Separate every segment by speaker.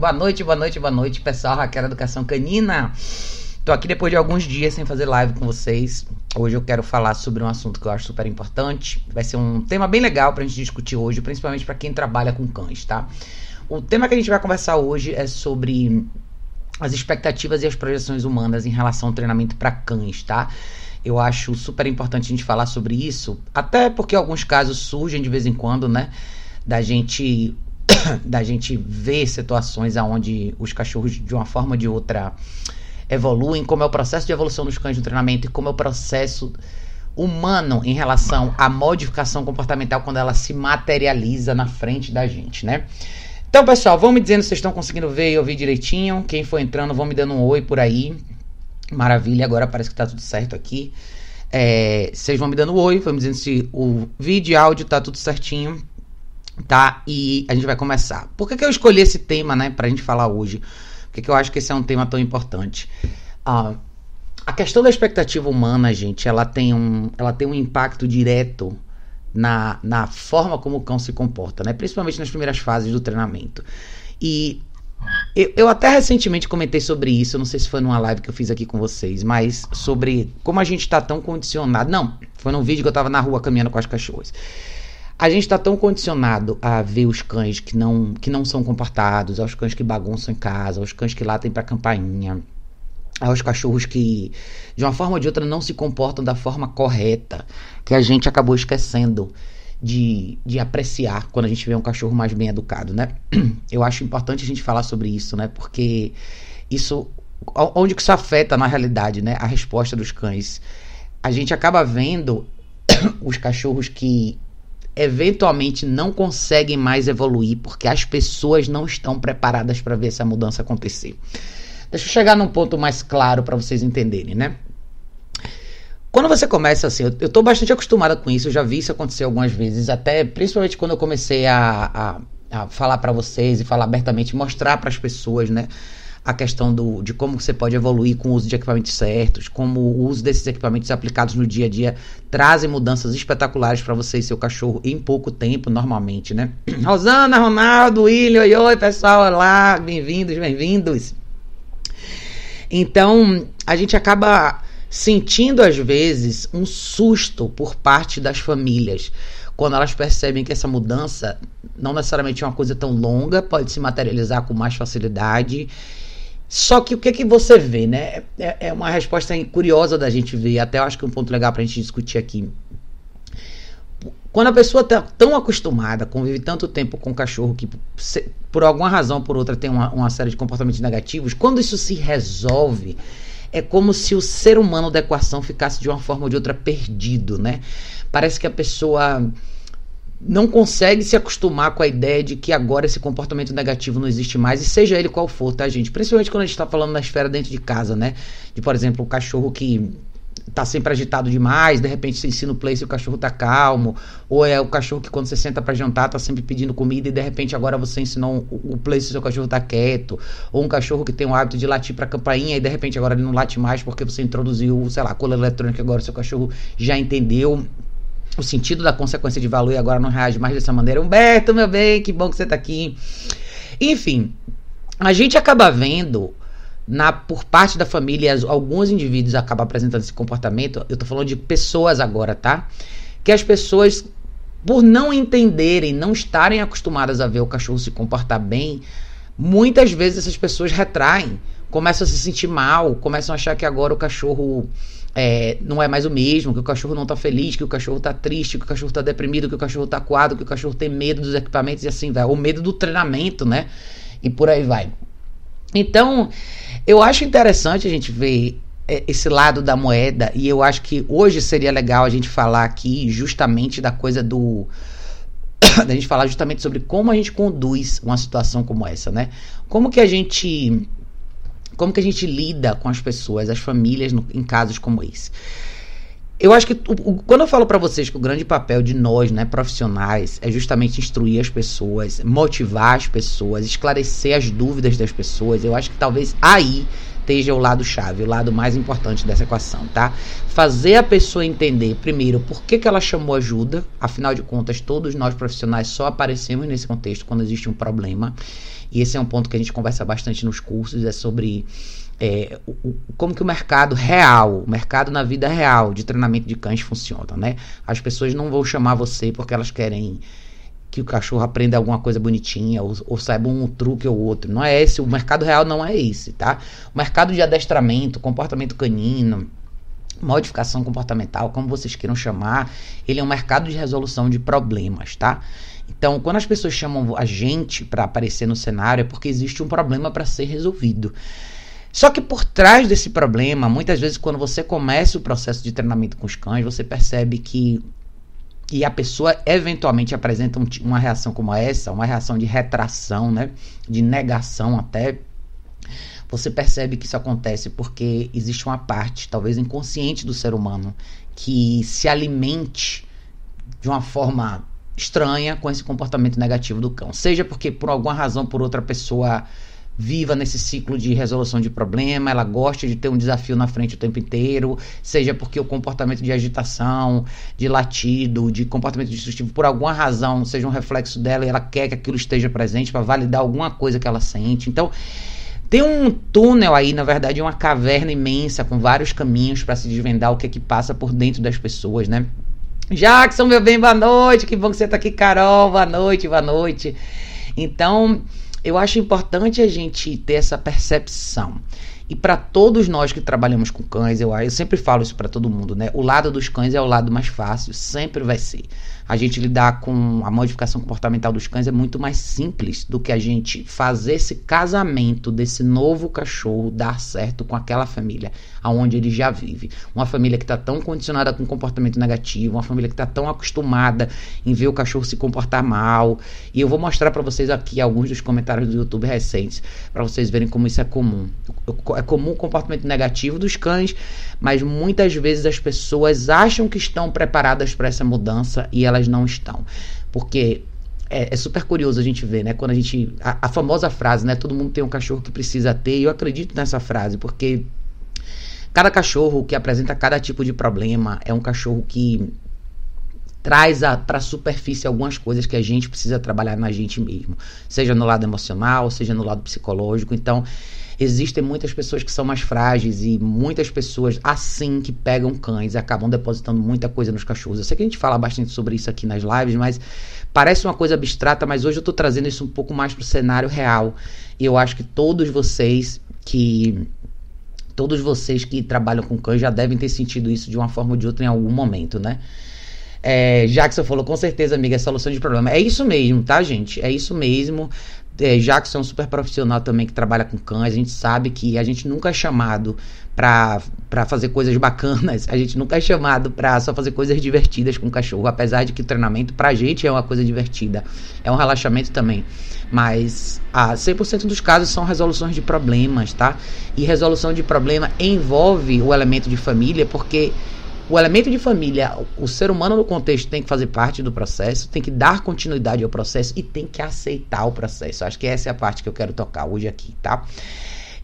Speaker 1: boa noite, boa noite, boa noite, pessoal. Raquel Educação Canina. Tô aqui depois de alguns dias sem fazer live com vocês. Hoje eu quero falar sobre um assunto que eu acho super importante. Vai ser um tema bem legal pra gente discutir hoje, principalmente para quem trabalha com cães, tá? O tema que a gente vai conversar hoje é sobre as expectativas e as projeções humanas em relação ao treinamento para cães, tá? Eu acho super importante a gente falar sobre isso, até porque alguns casos surgem de vez em quando, né? Da gente da gente ver situações aonde os cachorros de uma forma ou de outra evoluem, como é o processo de evolução dos cães no treinamento e como é o processo humano em relação à modificação comportamental quando ela se materializa na frente da gente, né? Então, pessoal, vão me dizendo se vocês estão conseguindo ver e ouvir direitinho. Quem for entrando, vão me dando um oi por aí. Maravilha, agora parece que tá tudo certo aqui. É, vocês vão me dando oi, vão me dizendo se o vídeo e áudio tá tudo certinho, tá? E a gente vai começar. Por que, que eu escolhi esse tema, né, pra gente falar hoje? Por que, que eu acho que esse é um tema tão importante? Ah, a questão da expectativa humana, gente, ela tem um, ela tem um impacto direto na, na forma como o cão se comporta, né? Principalmente nas primeiras fases do treinamento. E eu, eu, até recentemente comentei sobre isso, não sei se foi numa live que eu fiz aqui com vocês, mas sobre como a gente tá tão condicionado. Não, foi num vídeo que eu tava na rua caminhando com as cachorras. A gente tá tão condicionado a ver os cães que não, que não são comportados, aos cães que bagunçam em casa, aos cães que latem pra campainha, aos cachorros que, de uma forma ou de outra, não se comportam da forma correta, que a gente acabou esquecendo de, de apreciar quando a gente vê um cachorro mais bem educado, né? Eu acho importante a gente falar sobre isso, né? Porque isso. Onde que isso afeta na realidade, né? A resposta dos cães. A gente acaba vendo os cachorros que eventualmente não conseguem mais evoluir porque as pessoas não estão preparadas para ver essa mudança acontecer. Deixa eu chegar num ponto mais claro para vocês entenderem, né? Quando você começa assim, eu, tô bastante acostumada com isso, eu já vi isso acontecer algumas vezes, até principalmente quando eu comecei a, a, a falar para vocês e falar abertamente, mostrar para as pessoas, né? A questão do, de como você pode evoluir com o uso de equipamentos certos, como o uso desses equipamentos aplicados no dia a dia trazem mudanças espetaculares para você e seu cachorro em pouco tempo, normalmente, né? Rosana, Ronaldo, William, oi, oi, pessoal, olá, bem-vindos, bem-vindos. Então, a gente acaba sentindo às vezes um susto por parte das famílias quando elas percebem que essa mudança não necessariamente é uma coisa tão longa, pode se materializar com mais facilidade. Só que o que, que você vê, né? É, é uma resposta curiosa da gente ver, até eu acho que é um ponto legal para a gente discutir aqui. Quando a pessoa está tão acostumada, convive tanto tempo com o cachorro que, por alguma razão ou por outra, tem uma, uma série de comportamentos negativos, quando isso se resolve, é como se o ser humano da equação ficasse de uma forma ou de outra perdido, né? Parece que a pessoa não consegue se acostumar com a ideia de que agora esse comportamento negativo não existe mais, e seja ele qual for, tá, gente? Principalmente quando a gente tá falando na esfera dentro de casa, né? De, por exemplo, o cachorro que tá sempre agitado demais, de repente você ensina o play e o cachorro tá calmo, ou é o cachorro que quando você senta para jantar tá sempre pedindo comida e de repente agora você ensinou o play se o seu cachorro tá quieto, ou um cachorro que tem o hábito de latir para campainha e de repente agora ele não late mais porque você introduziu, sei lá, cola eletrônica agora seu cachorro já entendeu o sentido da consequência de valor e agora não reage mais dessa maneira. Humberto, meu bem, que bom que você tá aqui. Enfim, a gente acaba vendo na, por parte da família, alguns indivíduos acabam apresentando esse comportamento. Eu tô falando de pessoas agora, tá? Que as pessoas, por não entenderem, não estarem acostumadas a ver o cachorro se comportar bem, muitas vezes essas pessoas retraem, começam a se sentir mal, começam a achar que agora o cachorro é, não é mais o mesmo, que o cachorro não tá feliz, que o cachorro tá triste, que o cachorro tá deprimido, que o cachorro tá coado, que o cachorro tem medo dos equipamentos e assim vai. Ou medo do treinamento, né? E por aí vai. Então, eu acho interessante a gente ver é, esse lado da moeda e eu acho que hoje seria legal a gente falar aqui justamente da coisa do da gente falar justamente sobre como a gente conduz uma situação como essa, né? Como que a gente como que a gente lida com as pessoas, as famílias no, em casos como esse? Eu acho que o, o, quando eu falo para vocês que o grande papel de nós, né, profissionais, é justamente instruir as pessoas, motivar as pessoas, esclarecer as dúvidas das pessoas, eu acho que talvez aí esteja o lado chave, o lado mais importante dessa equação, tá? Fazer a pessoa entender, primeiro, por que, que ela chamou ajuda, afinal de contas, todos nós profissionais só aparecemos nesse contexto quando existe um problema, e esse é um ponto que a gente conversa bastante nos cursos, é sobre é, o, como que o mercado real, o mercado na vida real de treinamento de cães funciona, né? As pessoas não vão chamar você porque elas querem que o cachorro aprenda alguma coisa bonitinha ou, ou saiba um truque ou outro. Não é esse, o mercado real não é esse, tá? O mercado de adestramento, comportamento canino, modificação comportamental, como vocês queiram chamar, ele é um mercado de resolução de problemas, tá? Então, quando as pessoas chamam a gente para aparecer no cenário, é porque existe um problema para ser resolvido. Só que por trás desse problema, muitas vezes quando você começa o processo de treinamento com os cães, você percebe que e a pessoa eventualmente apresenta um, uma reação como essa, uma reação de retração, né, de negação até, você percebe que isso acontece porque existe uma parte, talvez inconsciente do ser humano, que se alimente de uma forma estranha com esse comportamento negativo do cão. Seja porque por alguma razão por outra pessoa viva nesse ciclo de resolução de problema, ela gosta de ter um desafio na frente o tempo inteiro, seja porque o comportamento de agitação, de latido, de comportamento destrutivo, por alguma razão, seja um reflexo dela e ela quer que aquilo esteja presente para validar alguma coisa que ela sente. Então, tem um túnel aí, na verdade, uma caverna imensa com vários caminhos para se desvendar o que é que passa por dentro das pessoas, né? Jackson, meu bem, boa noite. Que bom que você tá aqui, Carol. Boa noite, boa noite. Então, eu acho importante a gente ter essa percepção. E para todos nós que trabalhamos com cães, eu, eu sempre falo isso para todo mundo, né? O lado dos cães é o lado mais fácil, sempre vai ser a gente lidar com a modificação comportamental dos cães é muito mais simples do que a gente fazer esse casamento desse novo cachorro dar certo com aquela família aonde ele já vive. Uma família que está tão condicionada com comportamento negativo, uma família que está tão acostumada em ver o cachorro se comportar mal. E eu vou mostrar para vocês aqui alguns dos comentários do YouTube recentes, para vocês verem como isso é comum. É comum o comportamento negativo dos cães, mas muitas vezes as pessoas acham que estão preparadas para essa mudança e elas não estão. Porque é, é, super curioso a gente ver, né? Quando a gente. A, a, famosa frase, né? Todo mundo tem um cachorro que precisa ter, e eu acredito nessa frase, porque cada cachorro que apresenta cada tipo de problema é um cachorro que traz para a superfície algumas coisas que a gente precisa trabalhar na gente mesmo, seja no lado emocional, seja no lado psicológico. Então, Existem muitas pessoas que são mais frágeis e muitas pessoas assim que pegam cães acabam depositando muita coisa nos cachorros. Eu sei que a gente fala bastante sobre isso aqui nas lives, mas parece uma coisa abstrata, mas hoje eu estou trazendo isso um pouco mais para o cenário real. E eu acho que todos vocês que todos vocês que trabalham com cães já devem ter sentido isso de uma forma ou de outra em algum momento, né? É, Jackson falou, com certeza, amiga, é solução de problema. É isso mesmo, tá, gente? É isso mesmo é, Jackson é um super profissional também que trabalha com cães, a gente sabe que a gente nunca é chamado para fazer coisas bacanas, a gente nunca é chamado para só fazer coisas divertidas com o cachorro, apesar de que o treinamento pra gente é uma coisa divertida, é um relaxamento também. Mas a 100% dos casos são resoluções de problemas, tá? E resolução de problema envolve o elemento de família, porque o elemento de família, o ser humano no contexto tem que fazer parte do processo, tem que dar continuidade ao processo e tem que aceitar o processo. Acho que essa é a parte que eu quero tocar hoje aqui, tá?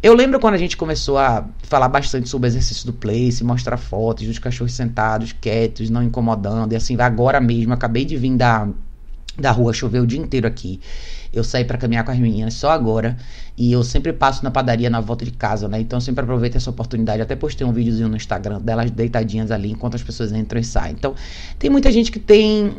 Speaker 1: Eu lembro quando a gente começou a falar bastante sobre o exercício do place, mostrar fotos dos cachorros sentados, quietos, não incomodando, e assim, agora mesmo, acabei de vir da, da rua, choveu o dia inteiro aqui. Eu saí para caminhar com as meninas só agora. E eu sempre passo na padaria na volta de casa, né? Então eu sempre aproveito essa oportunidade. Até postei um videozinho no Instagram delas deitadinhas ali enquanto as pessoas entram e saem. Então tem muita gente que tem.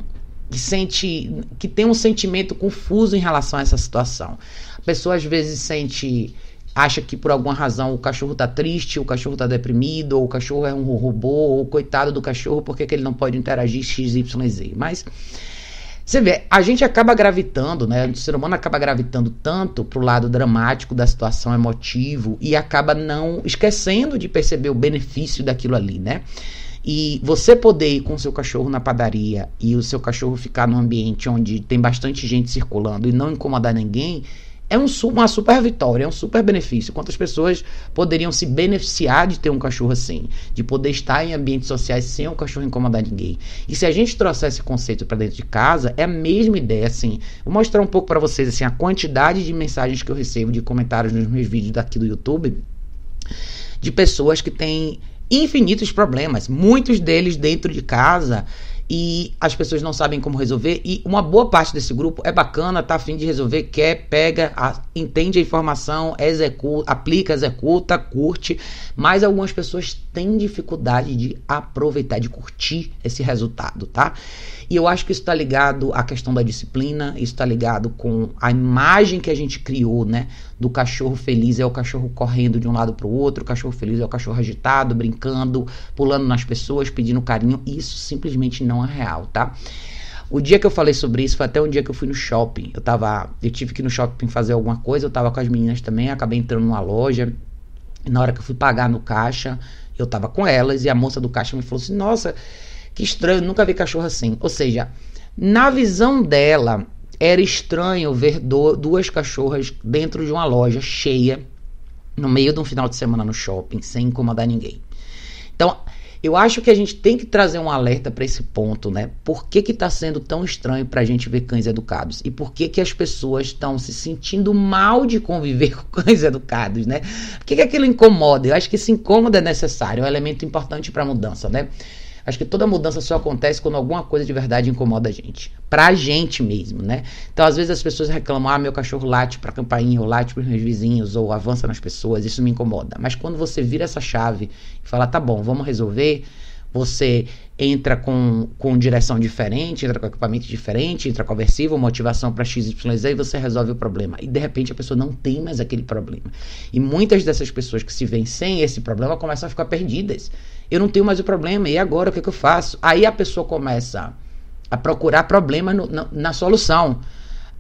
Speaker 1: Que sente. que tem um sentimento confuso em relação a essa situação. A pessoa às vezes sente acha que por alguma razão o cachorro tá triste, o cachorro tá deprimido, ou o cachorro é um robô, ou coitado do cachorro, porque que ele não pode interagir XYZ. Mas você vê, a gente acaba gravitando, né? O ser humano acaba gravitando tanto pro lado dramático da situação emotivo e acaba não esquecendo de perceber o benefício daquilo ali, né? E você poder ir com o seu cachorro na padaria e o seu cachorro ficar num ambiente onde tem bastante gente circulando e não incomodar ninguém, é um, uma super vitória, é um super benefício. Quantas pessoas poderiam se beneficiar de ter um cachorro assim? De poder estar em ambientes sociais sem o cachorro incomodar ninguém. E se a gente trouxer esse conceito para dentro de casa, é a mesma ideia, assim. Vou mostrar um pouco para vocês, assim, a quantidade de mensagens que eu recebo, de comentários nos meus vídeos daqui do YouTube de pessoas que têm infinitos problemas, muitos deles dentro de casa e as pessoas não sabem como resolver. E uma boa parte desse grupo é bacana, tá afim de resolver, quer, pega, a, entende a informação, executa, aplica, executa, curte. Mas algumas pessoas têm dificuldade de aproveitar, de curtir esse resultado, tá? E eu acho que isso está ligado à questão da disciplina, isso está ligado com a imagem que a gente criou, né? Do cachorro feliz é o cachorro correndo de um lado para o outro, o cachorro feliz é o cachorro agitado, brincando, pulando nas pessoas, pedindo carinho. Isso simplesmente não é real, tá? O dia que eu falei sobre isso foi até um dia que eu fui no shopping. Eu tava. Eu tive que ir no shopping fazer alguma coisa, eu tava com as meninas também, acabei entrando numa loja. E na hora que eu fui pagar no caixa, eu tava com elas e a moça do caixa me falou assim: Nossa, que estranho, nunca vi cachorro assim. Ou seja, na visão dela, era estranho ver do, duas cachorras dentro de uma loja cheia, no meio de um final de semana no shopping, sem incomodar ninguém. Então, eu acho que a gente tem que trazer um alerta para esse ponto, né? Por que que tá sendo tão estranho para gente ver cães educados? E por que que as pessoas estão se sentindo mal de conviver com cães educados, né? Por que que aquilo incomoda? Eu acho que esse incômodo é necessário, é um elemento importante para mudança, né? Acho que toda mudança só acontece quando alguma coisa de verdade incomoda a gente. Pra gente mesmo, né? Então, às vezes as pessoas reclamam: ah, meu cachorro late pra campainha, ou late pros meus vizinhos, ou avança nas pessoas, isso me incomoda. Mas quando você vira essa chave e fala: tá bom, vamos resolver, você entra com, com direção diferente, entra com equipamento diferente, entra com aversivo, motivação para XYZ e você resolve o problema. E de repente a pessoa não tem mais aquele problema. E muitas dessas pessoas que se veem sem esse problema começam a ficar perdidas eu não tenho mais o problema, e agora o que, é que eu faço? Aí a pessoa começa a procurar problema no, na, na, solução.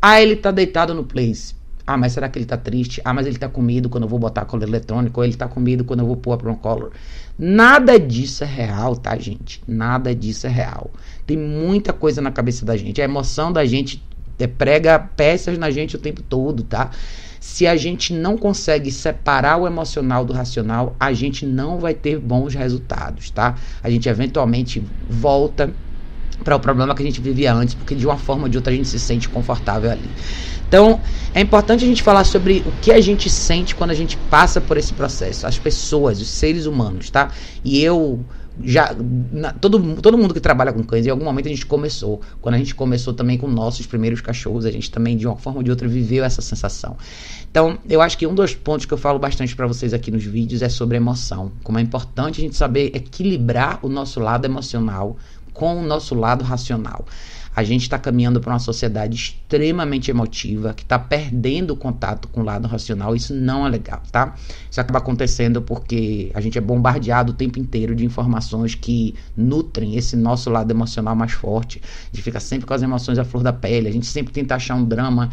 Speaker 1: Ah, ele tá deitado no place. Ah, mas será que ele tá triste? Ah, mas ele tá com medo quando eu vou botar color eletrônico, ou ele tá com medo quando eu vou pôr a Broncolor. Nada disso é real, tá, gente? Nada disso é real. Tem muita coisa na cabeça da gente. A emoção da gente é, prega peças na gente o tempo todo, tá? Se a gente não consegue separar o emocional do racional, a gente não vai ter bons resultados, tá? A gente eventualmente volta para o problema que a gente vivia antes, porque de uma forma ou de outra a gente se sente confortável ali. Então, é importante a gente falar sobre o que a gente sente quando a gente passa por esse processo, as pessoas, os seres humanos, tá? E eu já na, todo, todo mundo que trabalha com cães, em algum momento a gente começou. Quando a gente começou também com nossos primeiros cachorros, a gente também, de uma forma ou de outra, viveu essa sensação. Então, eu acho que um dos pontos que eu falo bastante para vocês aqui nos vídeos é sobre emoção. Como é importante a gente saber equilibrar o nosso lado emocional com o nosso lado racional. A gente está caminhando para uma sociedade extremamente emotiva, que está perdendo o contato com o lado racional. Isso não é legal, tá? Isso acaba acontecendo porque a gente é bombardeado o tempo inteiro de informações que nutrem esse nosso lado emocional mais forte. A gente fica sempre com as emoções à flor da pele, a gente sempre tenta achar um drama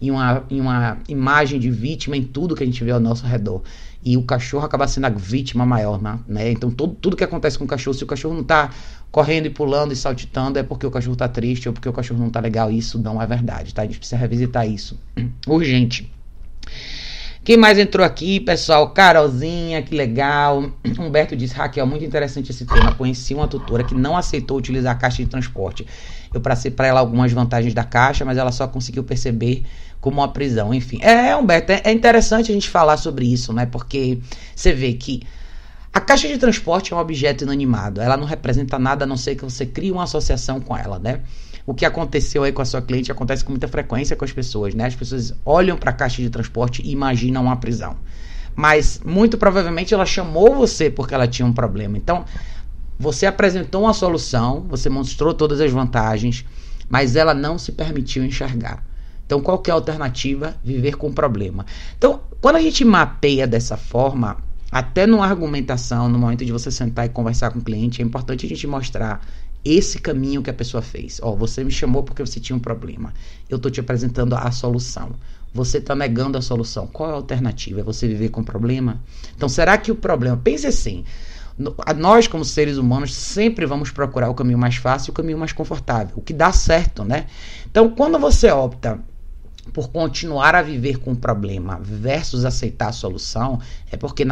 Speaker 1: em uma, em uma imagem de vítima em tudo que a gente vê ao nosso redor e o cachorro acaba sendo a vítima maior, né? né? Então tudo, tudo que acontece com o cachorro, se o cachorro não está correndo e pulando e saltitando, é porque o cachorro está triste ou porque o cachorro não está legal. Isso não é verdade, tá? A gente precisa revisitar isso. Urgente. Quem mais entrou aqui, pessoal? Carolzinha, que legal. Humberto disse, Raquel, muito interessante esse tema. Conheci uma tutora que não aceitou utilizar a caixa de transporte. Eu passei para ela algumas vantagens da caixa, mas ela só conseguiu perceber como uma prisão. Enfim, é, Humberto, é, é interessante a gente falar sobre isso, né? Porque você vê que a caixa de transporte é um objeto inanimado. Ela não representa nada a não ser que você crie uma associação com ela, né? O que aconteceu aí com a sua cliente acontece com muita frequência com as pessoas, né? As pessoas olham para a caixa de transporte e imaginam uma prisão. Mas muito provavelmente ela chamou você porque ela tinha um problema. Então, você apresentou uma solução, você mostrou todas as vantagens, mas ela não se permitiu enxergar. Então, qual é a alternativa? Viver com o problema. Então, quando a gente mapeia dessa forma, até numa argumentação, no momento de você sentar e conversar com o cliente, é importante a gente mostrar esse caminho que a pessoa fez. Ó, oh, você me chamou porque você tinha um problema. Eu estou te apresentando a solução. Você está negando a solução. Qual é a alternativa? É você viver com o problema? Então, será que o problema. Pense assim nós, como seres humanos, sempre vamos procurar o caminho mais fácil, o caminho mais confortável, o que dá certo, né? Então, quando você opta por continuar a viver com o problema versus aceitar a solução, é porque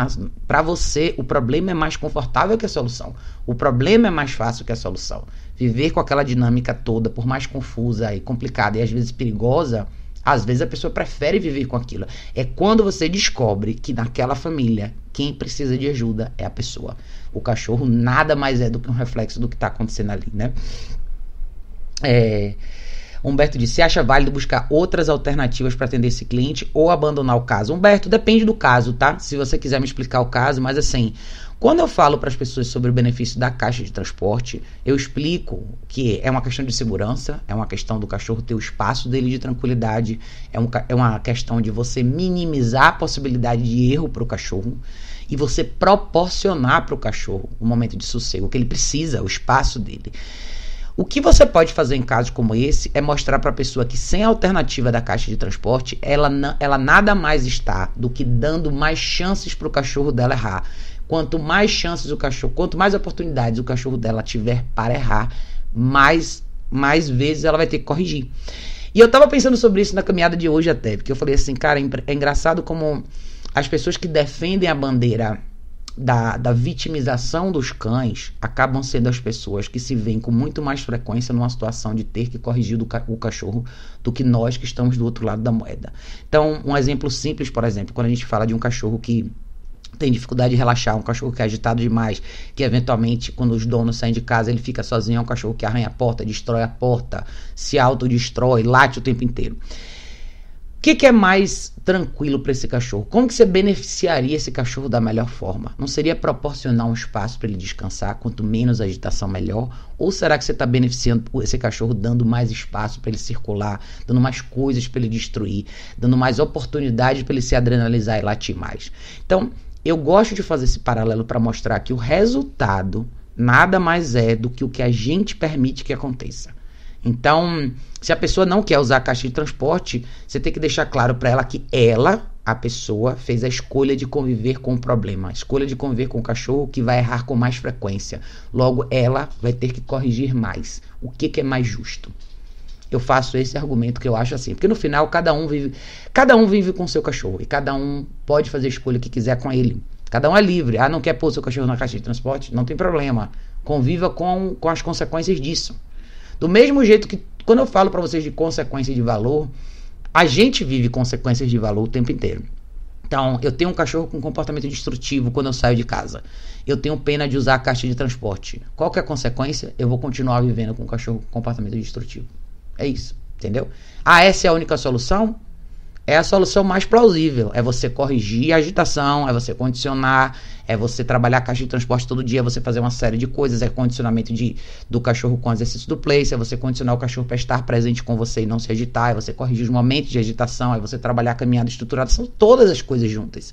Speaker 1: para você o problema é mais confortável que a solução. O problema é mais fácil que a solução. Viver com aquela dinâmica toda, por mais confusa e complicada e às vezes perigosa, Às vezes a pessoa prefere viver com aquilo. É quando você descobre que naquela família quem precisa de ajuda é a pessoa. O cachorro nada mais é do que um reflexo do que está acontecendo ali, né? É, Humberto disse: Você acha válido buscar outras alternativas para atender esse cliente ou abandonar o caso? Humberto, depende do caso, tá? Se você quiser me explicar o caso, mas assim, quando eu falo para as pessoas sobre o benefício da caixa de transporte, eu explico que é uma questão de segurança, é uma questão do cachorro ter o espaço dele de tranquilidade, é, um, é uma questão de você minimizar a possibilidade de erro para o cachorro e você proporcionar para o cachorro um momento de sossego que ele precisa, o espaço dele. O que você pode fazer em casos como esse é mostrar para a pessoa que sem a alternativa da caixa de transporte, ela, ela nada mais está do que dando mais chances para o cachorro dela errar. Quanto mais chances o cachorro, quanto mais oportunidades o cachorro dela tiver para errar, mais, mais vezes ela vai ter que corrigir. E eu tava pensando sobre isso na caminhada de hoje até, porque eu falei assim, cara, é engraçado como as pessoas que defendem a bandeira da, da vitimização dos cães acabam sendo as pessoas que se veem com muito mais frequência numa situação de ter que corrigir do, o cachorro do que nós que estamos do outro lado da moeda. Então, um exemplo simples, por exemplo, quando a gente fala de um cachorro que tem dificuldade de relaxar, um cachorro que é agitado demais, que eventualmente, quando os donos saem de casa, ele fica sozinho, é um cachorro que arranha a porta, destrói a porta, se autodestrói, late o tempo inteiro que, que é mais tranquilo para esse cachorro? Como que você beneficiaria esse cachorro da melhor forma? Não seria proporcionar um espaço para ele descansar, quanto menos agitação melhor? Ou será que você está beneficiando esse cachorro dando mais espaço para ele circular, dando mais coisas para ele destruir, dando mais oportunidade para ele se adrenalizar e latir mais? Então, eu gosto de fazer esse paralelo para mostrar que o resultado nada mais é do que o que a gente permite que aconteça. Então, se a pessoa não quer usar a caixa de transporte, você tem que deixar claro para ela que ela, a pessoa, fez a escolha de conviver com o problema, a escolha de conviver com o cachorro que vai errar com mais frequência. Logo, ela vai ter que corrigir mais. O que, que é mais justo? Eu faço esse argumento que eu acho assim, porque no final cada um vive, cada um vive com o seu cachorro e cada um pode fazer a escolha que quiser com ele. Cada um é livre. Ah, não quer pôr seu cachorro na caixa de transporte? Não tem problema. Conviva com, com as consequências disso. Do mesmo jeito que quando eu falo para vocês de consequência de valor, a gente vive consequências de valor o tempo inteiro. Então, eu tenho um cachorro com comportamento destrutivo quando eu saio de casa. Eu tenho pena de usar a caixa de transporte. Qual que é a consequência? Eu vou continuar vivendo com um cachorro com comportamento destrutivo. É isso, entendeu? Ah, essa é a única solução? É a solução mais plausível. É você corrigir a agitação, é você condicionar, é você trabalhar a caixa de transporte todo dia, é você fazer uma série de coisas, é condicionamento de, do cachorro com exercício do place, é você condicionar o cachorro para estar presente com você e não se agitar, é você corrigir os momentos de agitação, é você trabalhar a caminhada estruturada, são todas as coisas juntas.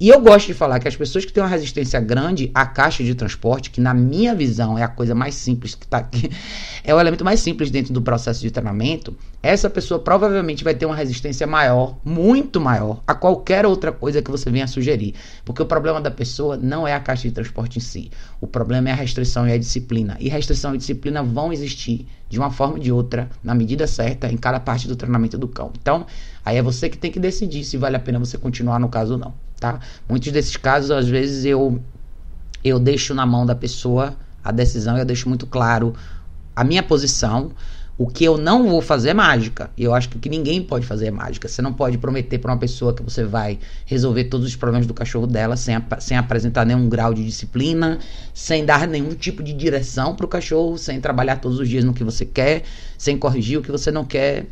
Speaker 1: E eu gosto de falar que as pessoas que têm uma resistência grande à caixa de transporte, que na minha visão é a coisa mais simples que tá aqui, é o elemento mais simples dentro do processo de treinamento, essa pessoa provavelmente vai ter uma resistência maior, muito maior, a qualquer outra coisa que você venha sugerir. Porque o problema da pessoa não é a caixa de transporte em si. O problema é a restrição e a disciplina. E restrição e disciplina vão existir de uma forma ou de outra, na medida certa, em cada parte do treinamento do cão. Então, aí é você que tem que decidir se vale a pena você continuar no caso ou não tá? Muitos desses casos, às vezes, eu, eu deixo na mão da pessoa a decisão, eu deixo muito claro a minha posição. O que eu não vou fazer é mágica. E eu acho que o que ninguém pode fazer é mágica. Você não pode prometer para uma pessoa que você vai resolver todos os problemas do cachorro dela sem, sem apresentar nenhum grau de disciplina, sem dar nenhum tipo de direção para o cachorro, sem trabalhar todos os dias no que você quer, sem corrigir o que você não quer.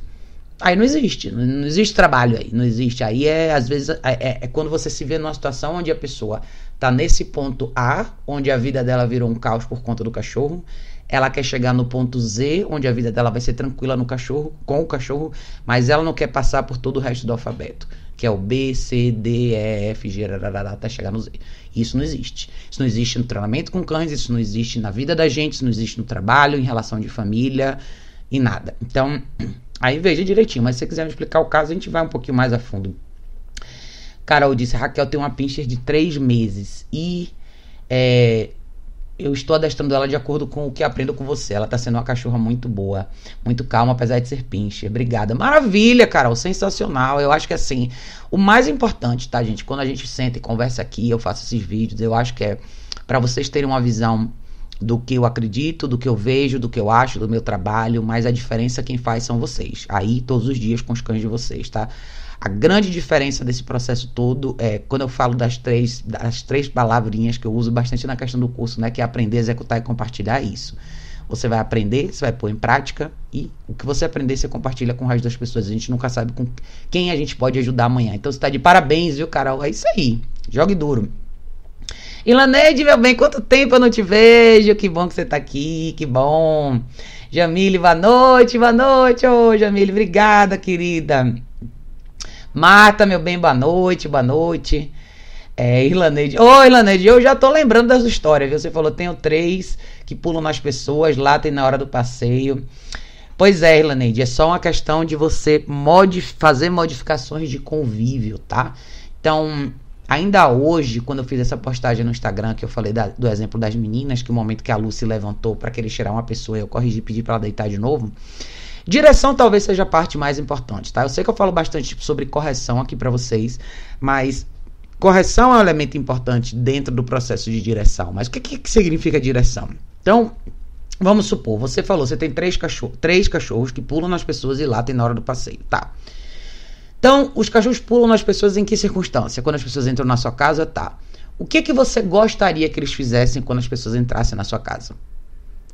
Speaker 1: Aí não existe, não existe trabalho aí, não existe. Aí é, às vezes, é, é, é quando você se vê numa situação onde a pessoa tá nesse ponto A, onde a vida dela virou um caos por conta do cachorro, ela quer chegar no ponto Z, onde a vida dela vai ser tranquila no cachorro, com o cachorro, mas ela não quer passar por todo o resto do alfabeto, que é o B, C, D, E, F, G, até chegar no Z. Isso não existe. Isso não existe no treinamento com cães, isso não existe na vida da gente, isso não existe no trabalho, em relação de família e nada. Então, Aí veja direitinho, mas se você quiser me explicar o caso, a gente vai um pouquinho mais a fundo. Carol disse: Raquel tem uma pincher de três meses e é, eu estou adestrando ela de acordo com o que aprendo com você. Ela está sendo uma cachorra muito boa, muito calma, apesar de ser pincher. Obrigada. Maravilha, Carol, sensacional. Eu acho que assim, o mais importante, tá, gente? Quando a gente senta e conversa aqui, eu faço esses vídeos, eu acho que é para vocês terem uma visão do que eu acredito, do que eu vejo, do que eu acho, do meu trabalho, mas a diferença quem faz são vocês. Aí todos os dias com os cães de vocês, tá? A grande diferença desse processo todo é quando eu falo das três, das três palavrinhas que eu uso bastante na questão do curso, né? Que é aprender, executar e compartilhar isso. Você vai aprender, você vai pôr em prática e o que você aprender você compartilha com o resto das pessoas. A gente nunca sabe com quem a gente pode ajudar amanhã. Então você tá de parabéns, viu, Carol? É isso aí. Jogue duro. Ilaneide, meu bem, quanto tempo eu não te vejo? Que bom que você tá aqui, que bom. Jamile, boa noite, boa noite. Ô, Jamile, obrigada, querida. Marta, meu bem, boa noite, boa noite. É, Irlaneide. Ô, oh, eu já tô lembrando das histórias, viu? Você falou, tenho três que pulam nas pessoas, lá tem na hora do passeio. Pois é, Irlaneide, é só uma questão de você modif fazer modificações de convívio, tá? Então, Ainda hoje, quando eu fiz essa postagem no Instagram, que eu falei da, do exemplo das meninas, que o momento que a Lucy levantou para querer tirar uma pessoa, eu corrigi e pedi para ela deitar de novo. Direção talvez seja a parte mais importante, tá? Eu sei que eu falo bastante sobre correção aqui para vocês, mas correção é um elemento importante dentro do processo de direção. Mas o que, que significa direção? Então, vamos supor, você falou, você tem três, cachorro, três cachorros que pulam nas pessoas e latem na hora do passeio, tá? Então, os cachorros pulam nas pessoas em que circunstância? Quando as pessoas entram na sua casa, tá. O que que você gostaria que eles fizessem quando as pessoas entrassem na sua casa?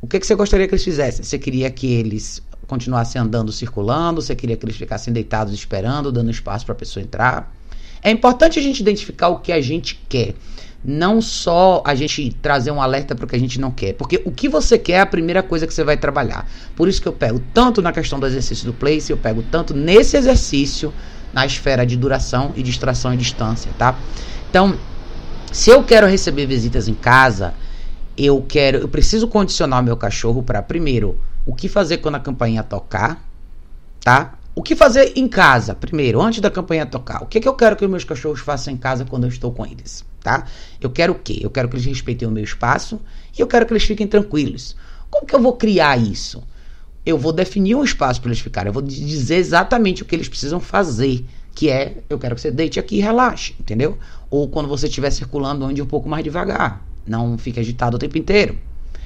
Speaker 1: O que que você gostaria que eles fizessem? Você queria que eles continuassem andando, circulando? Você queria que eles ficassem deitados esperando, dando espaço para a pessoa entrar? É importante a gente identificar o que a gente quer. Não só a gente trazer um alerta para o que a gente não quer. Porque o que você quer é a primeira coisa que você vai trabalhar. Por isso que eu pego tanto na questão do exercício do place, eu pego tanto nesse exercício na esfera de duração e distração e distância, tá? Então, se eu quero receber visitas em casa, eu quero, eu preciso condicionar o meu cachorro para primeiro, o que fazer quando a campainha tocar, tá? O que fazer em casa, primeiro, antes da campainha tocar? O que, que eu quero que os meus cachorros façam em casa quando eu estou com eles, tá? Eu quero o quê? Eu quero que eles respeitem o meu espaço e eu quero que eles fiquem tranquilos. Como que eu vou criar isso? Eu vou definir um espaço para eles ficarem. Eu vou dizer exatamente o que eles precisam fazer. Que é, eu quero que você deite aqui e relaxe, entendeu? Ou quando você estiver circulando, ande um pouco mais devagar. Não fique agitado o tempo inteiro.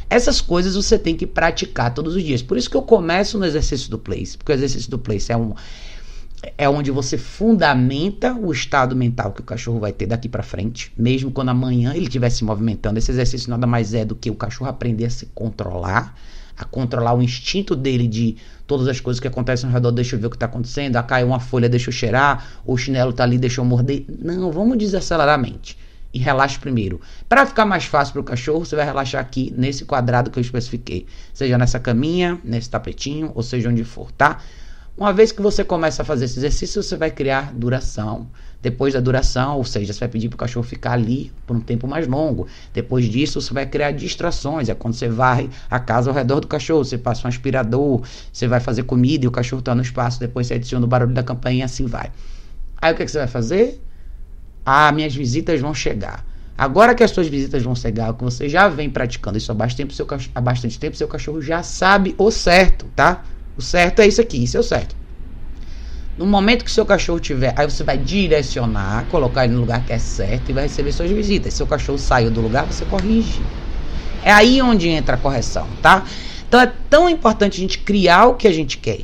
Speaker 1: Essas coisas você tem que praticar todos os dias. Por isso que eu começo no exercício do place. Porque o exercício do place é um. É onde você fundamenta o estado mental que o cachorro vai ter daqui para frente, mesmo quando amanhã ele estiver se movimentando. Esse exercício nada mais é do que o cachorro aprender a se controlar, a controlar o instinto dele de todas as coisas que acontecem ao redor, deixa eu ver o que está acontecendo, ah, caiu uma folha, deixa eu cheirar, o chinelo tá ali, deixa eu morder. Não, vamos desacelerar a mente. E relaxe primeiro. Para ficar mais fácil para o cachorro, você vai relaxar aqui nesse quadrado que eu especifiquei. Seja nessa caminha, nesse tapetinho, ou seja onde for, tá? Uma vez que você começa a fazer esse exercício, você vai criar duração. Depois da duração, ou seja, você vai pedir para o cachorro ficar ali por um tempo mais longo. Depois disso, você vai criar distrações. É quando você varre a casa ao redor do cachorro, você passa um aspirador, você vai fazer comida e o cachorro está no espaço. Depois você adiciona o barulho da campainha e assim vai. Aí o que, é que você vai fazer? Ah, minhas visitas vão chegar. Agora que as suas visitas vão chegar, que você já vem praticando isso há bastante tempo, seu há bastante tempo, seu cachorro já sabe o certo, tá? O certo é isso aqui, isso é o certo. No momento que seu cachorro tiver, aí você vai direcionar, colocar ele no lugar que é certo e vai receber suas visitas. Se seu cachorro saiu do lugar, você corrige. É aí onde entra a correção, tá? Então é tão importante a gente criar o que a gente quer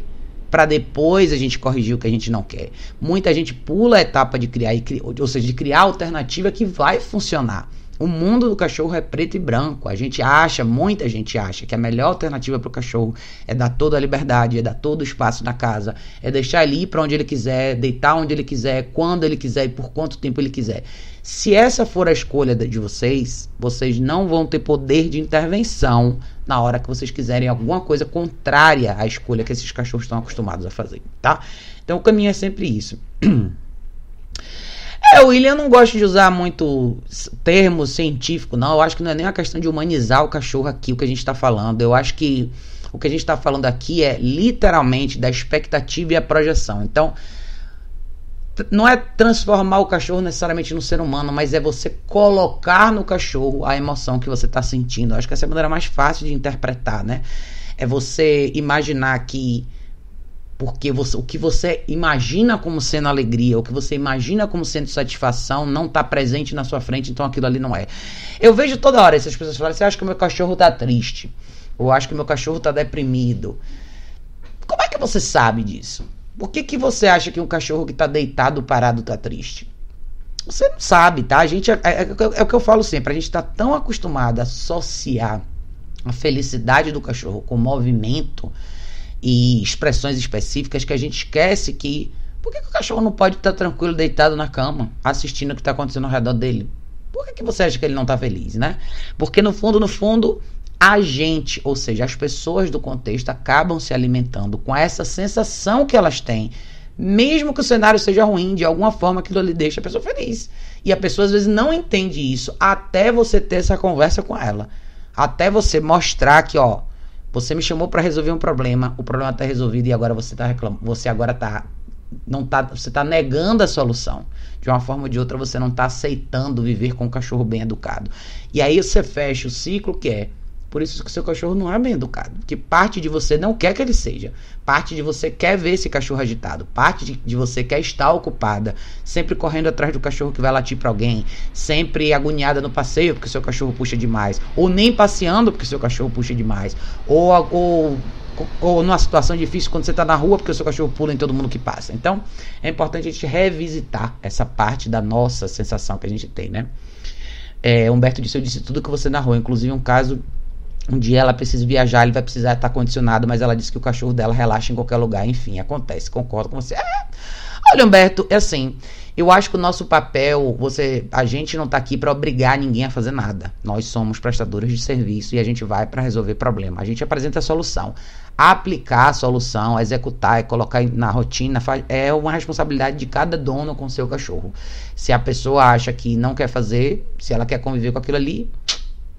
Speaker 1: para depois a gente corrigir o que a gente não quer. Muita gente pula a etapa de criar, ou seja, de criar alternativa que vai funcionar. O mundo do cachorro é preto e branco. A gente acha, muita gente acha, que a melhor alternativa para o cachorro é dar toda a liberdade, é dar todo o espaço na casa, é deixar ele ir para onde ele quiser, deitar onde ele quiser, quando ele quiser e por quanto tempo ele quiser. Se essa for a escolha de vocês, vocês não vão ter poder de intervenção na hora que vocês quiserem alguma coisa contrária à escolha que esses cachorros estão acostumados a fazer, tá? Então o caminho é sempre isso. É, o William não gosta de usar muito termo científico, não. Eu acho que não é nem uma questão de humanizar o cachorro aqui, o que a gente está falando. Eu acho que o que a gente está falando aqui é literalmente da expectativa e a projeção. Então, não é transformar o cachorro necessariamente no ser humano, mas é você colocar no cachorro a emoção que você está sentindo. Eu acho que essa é a maneira mais fácil de interpretar, né? É você imaginar que Porque você, o que você imagina como sendo alegria, o que você imagina como sendo satisfação, não está presente na sua frente, então aquilo ali não é. Eu vejo toda hora essas pessoas falarem: você acha que o meu cachorro está triste? Ou acho que o meu cachorro está deprimido? Como é que você sabe disso? Por que, que você acha que um cachorro que está deitado, parado, está triste? Você não sabe, tá? A gente é, é, é, o que eu falo sempre, a gente está tão acostumado a associar a felicidade do cachorro com movimento e expressões específicas que a gente esquece que. Por que, que o cachorro não pode estar tranquilo deitado na cama, assistindo o que está acontecendo ao redor dele? Por que, que você acha que ele não está feliz, né? Porque no fundo, no fundo, a gente, ou seja, as pessoas do contexto acabam se alimentando com essa sensação que elas têm. Mesmo que o cenário seja ruim, de alguma forma aquilo lhe deixa a pessoa feliz. E a pessoa às vezes não entende isso até você ter essa conversa com ela. Até você mostrar que, ó, você me chamou para resolver um problema, o problema está resolvido e agora você tá reclamando, você agora tá não tá, você tá negando a solução. De uma forma ou de outra você não tá aceitando viver com um cachorro bem educado. E aí você fecha o ciclo que é por isso que seu cachorro não é bem educado. Que parte de você não quer que ele seja. Parte de você quer ver esse cachorro agitado. Parte de, de você quer estar ocupada. Sempre correndo atrás do cachorro que vai latir para alguém. Sempre agoniada no passeio porque seu cachorro puxa demais. Ou nem passeando porque seu cachorro puxa demais. Ou, ou ou numa situação difícil quando você está na rua porque seu cachorro pula em todo mundo que passa. Então, é importante a gente revisitar essa parte da nossa sensação que a gente tem, né? É, Humberto disse, eu disse tudo que você narrou, inclusive um caso um dia ela precisa viajar, ele vai precisar estar condicionado, mas ela disse que o cachorro dela relaxa em qualquer lugar. Enfim, acontece, concordo com você. É. Olha, Humberto, é assim. Eu acho que o nosso papel, você, a gente não está aqui para obrigar ninguém a fazer nada. Nós somos prestadores de serviço e a gente vai para resolver problema. A gente apresenta a solução. Aplicar a solução, executar e colocar na rotina é uma responsabilidade de cada dono com seu cachorro. Se a pessoa acha que não quer fazer, se ela quer conviver com aquilo ali,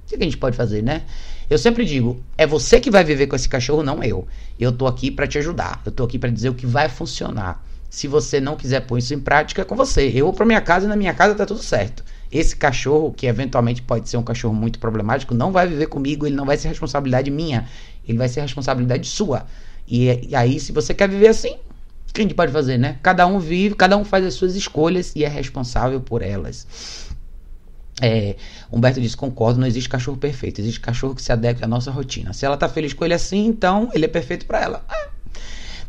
Speaker 1: o que a gente pode fazer, né? Eu sempre digo, é você que vai viver com esse cachorro, não eu. Eu tô aqui para te ajudar. Eu tô aqui para dizer o que vai funcionar. Se você não quiser pôr isso em prática, é com você. Eu vou para minha casa e na minha casa tá tudo certo. Esse cachorro, que eventualmente pode ser um cachorro muito problemático, não vai viver comigo, ele não vai ser responsabilidade minha, ele vai ser responsabilidade sua. E, e aí, se você quer viver assim, o que a gente pode fazer, né? Cada um vive, cada um faz as suas escolhas e é responsável por elas. É, Humberto disse: concordo, não existe cachorro perfeito, existe cachorro que se adequa à nossa rotina. Se ela tá feliz com ele assim, então ele é perfeito para ela. É.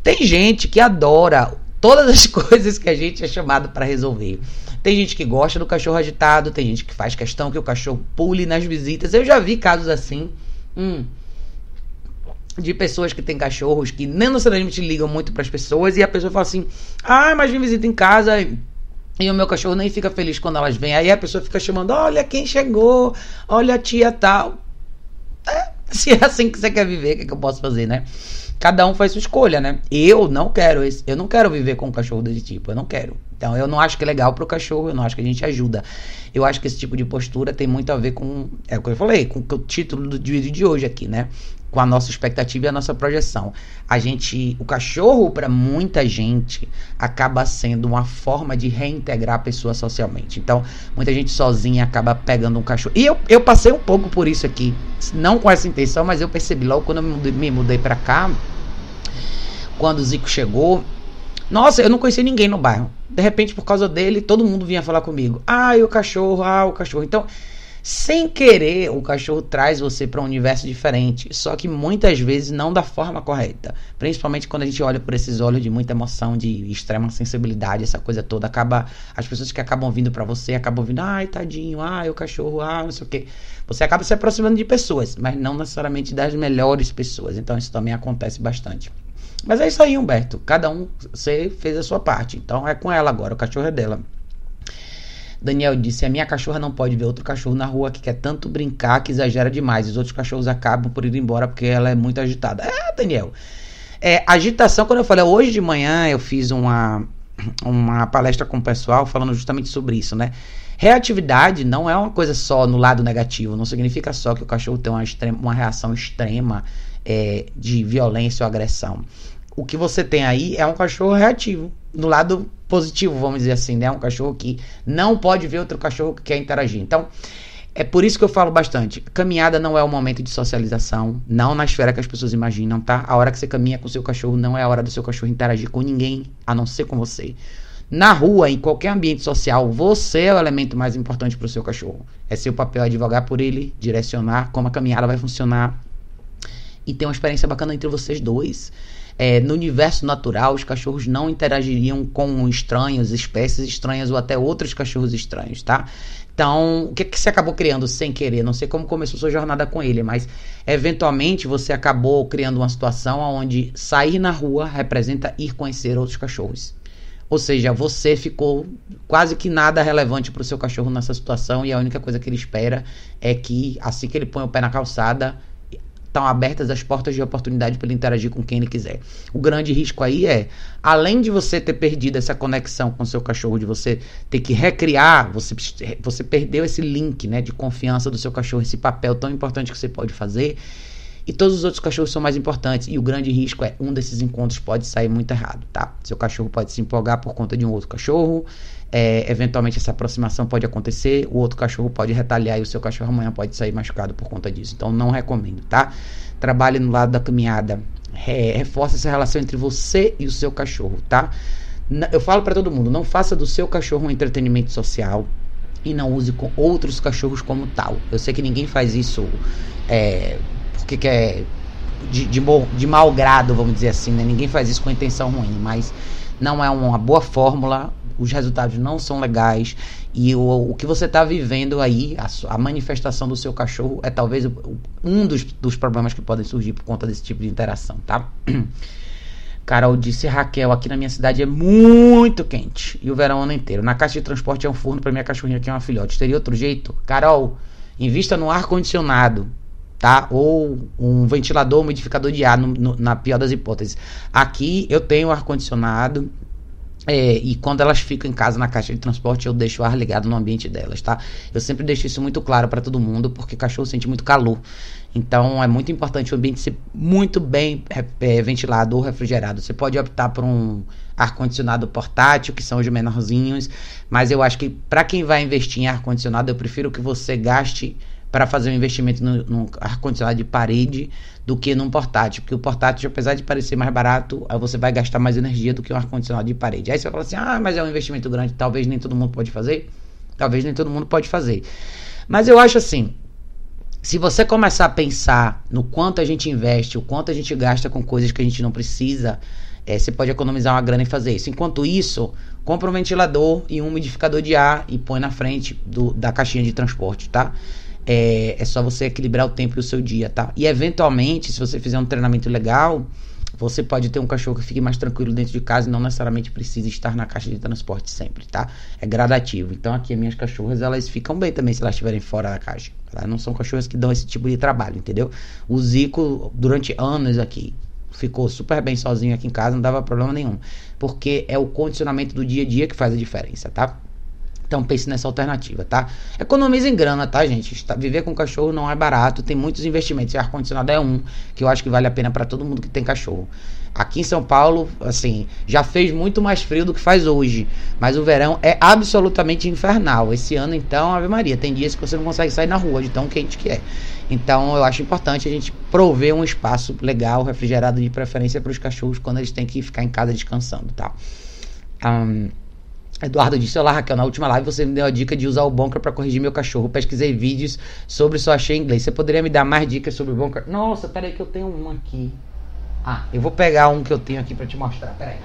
Speaker 1: Tem gente que adora todas as coisas que a gente é chamado para resolver. Tem gente que gosta do cachorro agitado, tem gente que faz questão que o cachorro pule nas visitas. Eu já vi casos assim. Hum, de pessoas que têm cachorros que nem necessariamente ligam muito para as pessoas e a pessoa fala assim: "Ah, mas vem visita em casa, e o meu cachorro nem fica feliz quando elas vêm. Aí a pessoa fica chamando: olha quem chegou, olha a tia tal. É, se é assim que você quer viver, o que, que, eu posso fazer, né? Cada um faz sua escolha, né? Eu não quero esse, eu não quero viver com um cachorro desse tipo, eu não quero. Então eu não acho que é legal pro cachorro, eu não acho que a gente ajuda. Eu acho que esse tipo de postura tem muito a ver com, é o que eu falei, com o título do vídeo de hoje aqui, né? Com a nossa expectativa e a nossa projeção. A gente, o cachorro para muita gente acaba sendo uma forma de reintegrar a pessoa socialmente. Então, muita gente sozinha acaba pegando um cachorro. E eu, eu passei um pouco por isso aqui, não com essa intenção, mas eu percebi logo quando eu me mudei, para cá, quando o Zico chegou, nossa, eu não conhecia ninguém no bairro. De repente, por causa dele, todo mundo vinha falar comigo. Ah, e o cachorro, ah, o cachorro. Então, sem querer, o cachorro traz você para um universo diferente, só que muitas vezes não da forma correta. Principalmente quando a gente olha por esses olhos de muita emoção, de extrema sensibilidade, essa coisa toda acaba as pessoas que acabam vindo para você acabam vindo, ai, tadinho, ai, o cachorro, ah, não sei o quê. Você acaba se aproximando de pessoas, mas não necessariamente das melhores pessoas. Então isso também acontece bastante. Mas é isso aí, Humberto. Cada um você fez a sua parte. Então é com ela agora, o cachorro é dela. Daniel disse: A minha cachorra não pode ver outro cachorro na rua que quer tanto brincar que exagera demais. Os outros cachorros acabam por ir embora porque ela é muito agitada. É, Daniel. É, agitação, quando eu falei, hoje de manhã eu fiz uma, uma palestra com o pessoal falando justamente sobre isso, né? Reatividade não é uma coisa só no lado negativo, não significa só que o cachorro tem uma, extrema, uma reação extrema é, de violência ou agressão. O que você tem aí é um cachorro reativo, no lado positivo, vamos dizer assim, né? Um cachorro que não pode ver outro cachorro que quer interagir. Então, É por isso que eu falo bastante. Caminhada não é o momento de socialização, não na esfera que as pessoas imaginam, tá? A hora que você caminha com o seu cachorro não é a hora do seu cachorro interagir com ninguém, a não ser com você. Na rua, em qualquer ambiente social, você é o elemento mais importante para o seu cachorro. É seu papel advogar por ele, direcionar como a caminhada vai funcionar e ter uma experiência bacana entre vocês dois. É, no universo natural, os cachorros não interagiriam com estranhos, espécies estranhas ou até outros cachorros estranhos, tá? Então, o que, que você acabou criando sem querer? Não sei como começou sua jornada com ele, mas eventualmente você acabou criando uma situação onde sair na rua representa ir conhecer outros cachorros. Ou seja, você ficou quase que nada relevante para o seu cachorro nessa situação e a única coisa que ele espera é que assim que ele põe o pé na calçada, estão abertas as portas de oportunidade para ele interagir com quem ele quiser. O grande risco aí é, além de você ter perdido essa conexão com o seu cachorro, de você ter que recriar, você, você perdeu esse link né, de confiança do seu cachorro, esse papel tão importante que você pode fazer. E todos os outros cachorros são mais importantes. E o grande risco é um desses encontros pode sair muito errado, tá? Seu cachorro pode se empolgar por conta de um outro cachorro. É, eventualmente essa aproximação pode acontecer. O outro cachorro pode retaliar e o seu cachorro amanhã pode sair machucado por conta disso. Então não recomendo, tá? Trabalhe no lado da caminhada. reforce essa relação entre você e o seu cachorro, tá? Eu falo para todo mundo, não faça do seu cachorro um entretenimento social e não use com outros cachorros como tal. Eu sei que ninguém faz isso é, porque que é de, de, de mau grado, vamos dizer assim, né? Ninguém faz isso com intenção ruim, mas não é uma boa fórmula, os resultados não são legais e o, o que você está vivendo aí, a, a, manifestação do seu cachorro é talvez o, um dos, dos problemas que podem surgir por conta desse tipo de interação, tá? Carol disse, Raquel, aqui na minha cidade é muito quente e o verão ano inteiro. Na caixa de transporte é um forno para minha cachorrinha que é uma filhote. Teria outro jeito? Carol, invista no ar condicionado tá? Ou um ventilador, umidificador de ar, no, no, na pior das hipóteses. Aqui eu tenho ar condicionado. É, e quando elas ficam em casa na caixa de transporte, eu deixo o ar ligado no ambiente delas, tá? Eu sempre deixo isso muito claro para todo mundo, porque cachorro sente muito calor. Então é muito importante o ambiente ser muito bem é, ventilado ou refrigerado. Você pode optar por um ar-condicionado portátil, que são os menorzinhos, mas eu acho que para quem vai investir em ar-condicionado, eu prefiro que você gaste para fazer um investimento no, ar-condicionado de parede do que num portátil. Porque o portátil, apesar de parecer mais barato, você vai gastar mais energia do que um ar-condicionado de parede. Aí você fala assim: ah, mas é um investimento grande, talvez nem todo mundo pode fazer. Talvez nem todo mundo pode fazer. Mas eu acho assim. Se você começar a pensar no quanto a gente investe, o quanto a gente gasta com coisas que a gente não precisa, é, você pode economizar uma grana e fazer isso. Enquanto isso, compra um ventilador e um umidificador de ar e põe na frente do, da caixinha de transporte, tá? É, é só você equilibrar o tempo do seu dia, tá? E eventualmente, se você fizer um treinamento legal, você pode ter um cachorro que fique mais tranquilo dentro de casa e não necessariamente precisa estar na caixa de transporte sempre, tá? É gradativo. Então aqui as minhas cachorras, elas ficam bem também se elas estiverem fora da caixa. Elas não são cachorras que dão esse tipo de trabalho, entendeu? O Zico, durante anos aqui, ficou super bem sozinho aqui em casa, não dava problema nenhum. Porque é o condicionamento do dia a dia que faz a diferença, tá? Então pense nessa alternativa, tá? Economize em grana, tá, gente? Viver com cachorro não é barato, tem muitos investimentos. E ar-condicionado é um, que eu acho que vale a pena para todo mundo que tem cachorro. Aqui em São Paulo, assim, já fez muito mais frio do que faz hoje. Mas o verão é absolutamente infernal. Esse ano, então, Ave Maria, tem dias que você não consegue sair na rua de tão quente que é. Então, eu acho importante a gente prover um espaço legal, refrigerado de preferência para os cachorros quando eles têm que ficar em casa descansando, tá? Um, Eduardo disse: Olá, Raquel. Na última live você me deu a dica de usar o Bonker para corrigir meu cachorro. Pesquisei vídeos sobre só achei inglês. Você poderia me dar mais dicas sobre o Bonker? Nossa, peraí, que eu tenho um aqui. Ah, eu vou pegar um que eu tenho aqui para te mostrar. Peraí.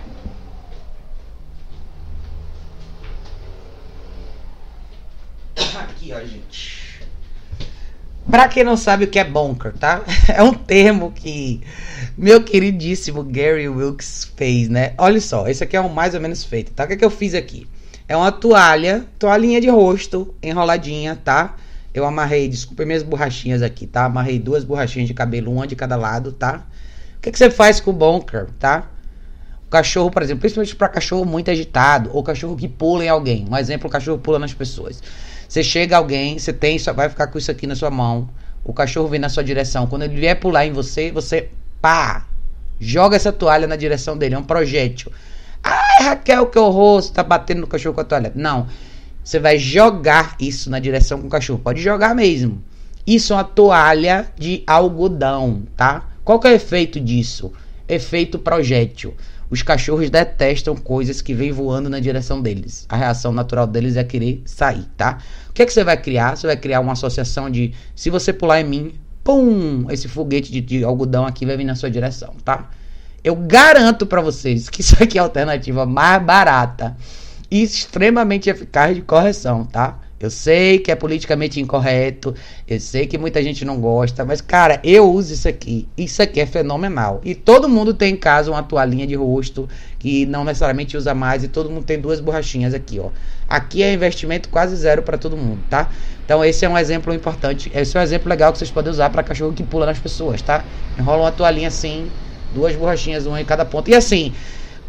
Speaker 1: Aqui, ó, gente. Pra quem não sabe o que é Bonker, tá? É um termo que meu queridíssimo Gary Wilkes fez, né? Olha só, esse aqui é o mais ou menos feito, tá? O que, é que eu fiz aqui? É uma toalha, toalhinha de rosto, enroladinha, tá? Eu amarrei, desculpa minhas borrachinhas aqui, tá? Amarrei duas borrachinhas de cabelo, uma de cada lado, tá? O que, é que você faz com o Bonker, tá? O cachorro, por exemplo, principalmente para cachorro muito agitado, ou cachorro que pula em alguém. Um exemplo, o cachorro pula nas pessoas. Você chega alguém, você tem, só vai ficar com isso aqui na sua mão. O cachorro vem na sua direção. Quando ele vier pular em você, você pá, joga essa toalha na direção dele, é um projétil. Ai, Raquel, que horror, você tá batendo no cachorro com a toalha. Não. Você vai jogar isso na direção com o cachorro. Pode jogar mesmo. Isso é uma toalha de algodão, tá? Qual que é o efeito disso? Efeito projétil. Os cachorros detestam coisas que vêm voando na direção deles. A reação natural deles é querer sair, tá? O que é que você vai criar? Você vai criar uma associação de se você pular em mim, pum, esse foguete de, de algodão aqui vai vir na sua direção, tá? Eu garanto para vocês que isso aqui é a alternativa mais barata e extremamente eficaz de correção, tá? Eu sei que é politicamente incorreto, eu sei que muita gente não gosta, mas cara, eu uso isso aqui. Isso aqui é fenomenal. E todo mundo tem em casa uma toalhinha de rosto que não necessariamente usa mais e todo mundo tem duas borrachinhas aqui, ó. Aqui é investimento quase zero para todo mundo, tá? Então esse é um exemplo importante, esse é um exemplo legal que vocês podem usar para cachorro que pula nas pessoas, tá? Enrola uma toalhinha assim, duas borrachinhas, uma em cada ponta. E assim,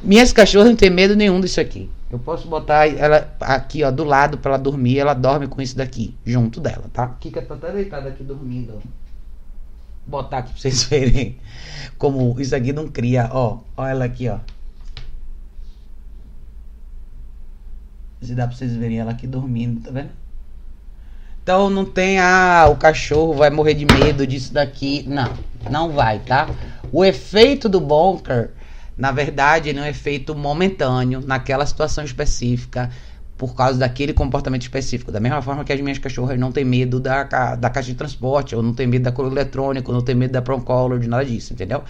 Speaker 1: minhas cachorras não tem medo nenhum disso aqui. Eu posso botar ela aqui, ó, do lado para ela dormir. Ela dorme com isso daqui, junto dela, tá? Kika tá até deitada aqui dormindo, ó. Botar aqui pra vocês verem como isso aqui não cria, ó. Ó ela aqui, ó. Se dá pra vocês verem ela aqui dormindo, tá vendo? Então não tem, ah, o cachorro vai morrer de medo disso daqui. Não, não vai, tá? O efeito do bunker na verdade, ele é um efeito momentâneo naquela situação específica por causa daquele comportamento específico. Da mesma forma que as minhas cachorras não têm medo da, da caixa de transporte, ou não têm medo da cor eletrônico, ou não têm medo da Procolor, de nada disso, entendeu?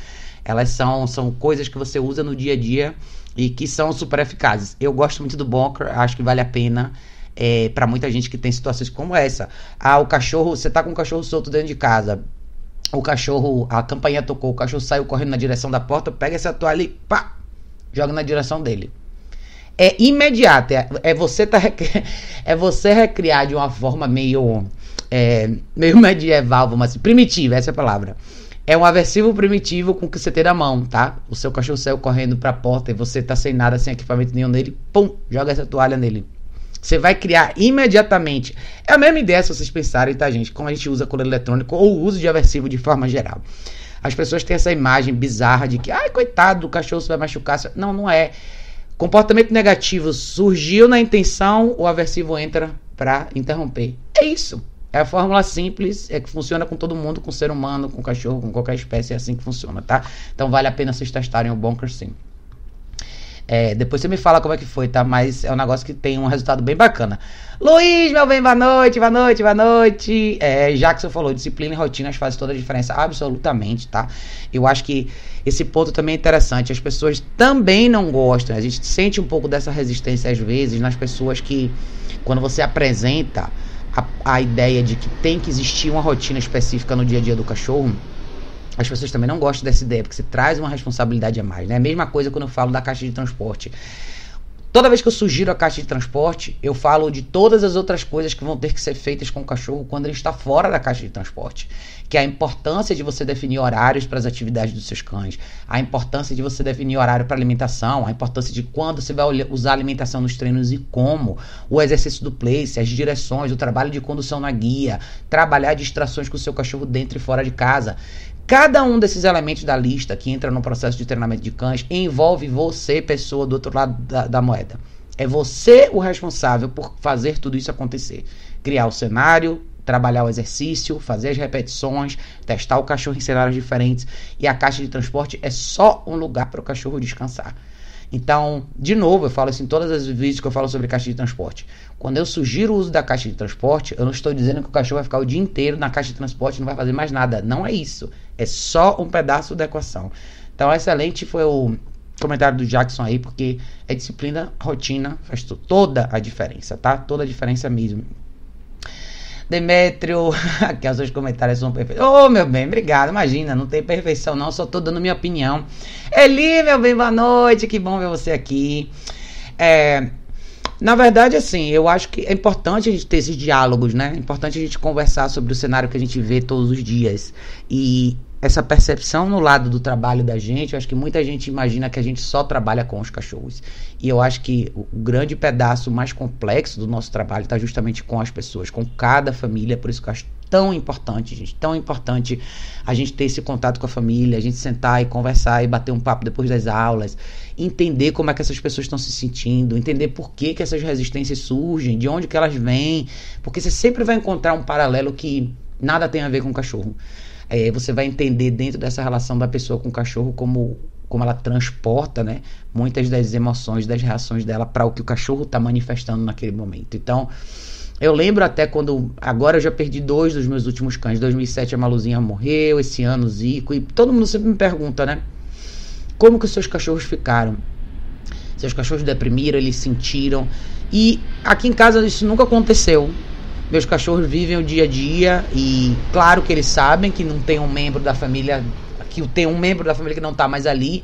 Speaker 1: Elas são, são coisas que você usa no dia a dia e que são super eficazes. Eu gosto muito do Bunker, acho que vale a pena. É, para muita gente que tem situações como essa. Ah, o cachorro, você tá com um cachorro solto dentro de casa, o cachorro, a campainha tocou, o cachorro saiu correndo na direção da porta, pega essa toalha e pá, joga na direção dele. É imediato, é, é você tá é você recriar de uma forma meio é, meio medieval, vamos assim, primitiva, essa é a palavra. É um aversivo primitivo com o que você tem na mão, tá? O seu cachorro saiu correndo pra porta e você tá sem nada, sem equipamento nenhum nele, pum, joga essa toalha nele. Você vai criar imediatamente. É a mesma ideia se vocês pensarem, tá, gente? Como a gente usa coleira eletrônico ou o uso de aversivo de forma geral. As pessoas têm essa imagem bizarra de que, ai, coitado do cachorro, você vai machucar. Não, não é. Comportamento negativo surgiu na intenção, o aversivo entra para interromper. É isso. É a fórmula simples, é que funciona com todo mundo, com ser humano, com cachorro, com qualquer espécie, é assim que funciona, tá? Então vale a pena vocês testarem o Bunker sim. É, depois você me fala como é que foi, tá? Mas é um negócio que tem um resultado bem bacana. Luiz, meu bem, boa noite, boa noite, boa noite. É, Jackson falou, disciplina e rotinas fazem toda a diferença, absolutamente, tá? Eu acho que esse ponto também é interessante. As pessoas também não gostam. A gente sente um pouco dessa resistência às vezes nas pessoas que, quando você apresenta a, a ideia de que tem que existir uma rotina específica no dia a dia do cachorro as pessoas também não gostam dessa ideia, porque você traz uma responsabilidade a mais, né? A mesma coisa quando eu falo da caixa de transporte. Toda vez que eu sugiro a caixa de transporte, eu falo de todas as outras coisas que vão ter que ser feitas com o cachorro quando ele está fora da caixa de transporte. Que é a importância de você definir horários para as atividades dos seus cães, a importância de você definir horário para alimentação, a importância de quando você vai usar a alimentação nos treinos e como, o exercício do place, as direções, o trabalho de condução na guia, trabalhar distrações com o seu cachorro dentro e fora de casa. Cada um desses elementos da lista que entra no processo de treinamento de cães envolve você, pessoa do outro lado da, da moeda. É você o responsável por fazer tudo isso acontecer. Criar o cenário, trabalhar o exercício, fazer as repetições, testar o cachorro em cenários diferentes. E a caixa de transporte é só um lugar para o cachorro descansar. Então, de novo, eu falo assim em todas as vídeos que eu falo sobre caixa de transporte. Quando eu sugiro o uso da caixa de transporte, eu não estou dizendo que o cachorro vai ficar o dia inteiro na caixa de transporte e não vai fazer mais nada. Não é isso. É só um pedaço da equação. Então, excelente foi o comentário do Jackson aí, porque é disciplina, rotina, faz toda a diferença, tá? Toda a diferença mesmo. Demétrio, aqui os seus comentários são perfeitos. Ô, oh, meu bem, obrigado. Imagina, não tem perfeição, não, só tô dando minha opinião. Eli, meu bem, boa noite, que bom ver você aqui. É, na verdade, assim, eu acho que é importante a gente ter esses diálogos, né? É importante a gente conversar sobre o cenário que a gente vê todos os dias. E essa percepção no lado do trabalho da gente, eu acho que muita gente imagina que a gente só trabalha com os cachorros. E eu acho que o grande pedaço mais complexo do nosso trabalho está justamente com as pessoas, com cada família, por isso que eu acho tão importante, gente, tão importante a gente ter esse contato com a família, a gente sentar e conversar e bater um papo depois das aulas, entender como é que essas pessoas estão se sentindo, entender por que, que essas resistências surgem, de onde que elas vêm, porque você sempre vai encontrar um paralelo que nada tem a ver com o cachorro. É, você vai entender dentro dessa relação da pessoa com o cachorro como como ela transporta, né, muitas das emoções, das reações dela para o que o cachorro está manifestando naquele momento. Então, eu lembro até quando. Agora eu já perdi dois dos meus últimos cães. Em 2007 a Maluzinha morreu, esse ano o Zico. E todo mundo sempre me pergunta, né? Como que os seus cachorros ficaram? Seus cachorros deprimiram, eles sentiram. E aqui em casa isso nunca aconteceu. Meus cachorros vivem o dia a dia e claro que eles sabem que não tem um membro da família, que tem um membro da família que não está mais ali.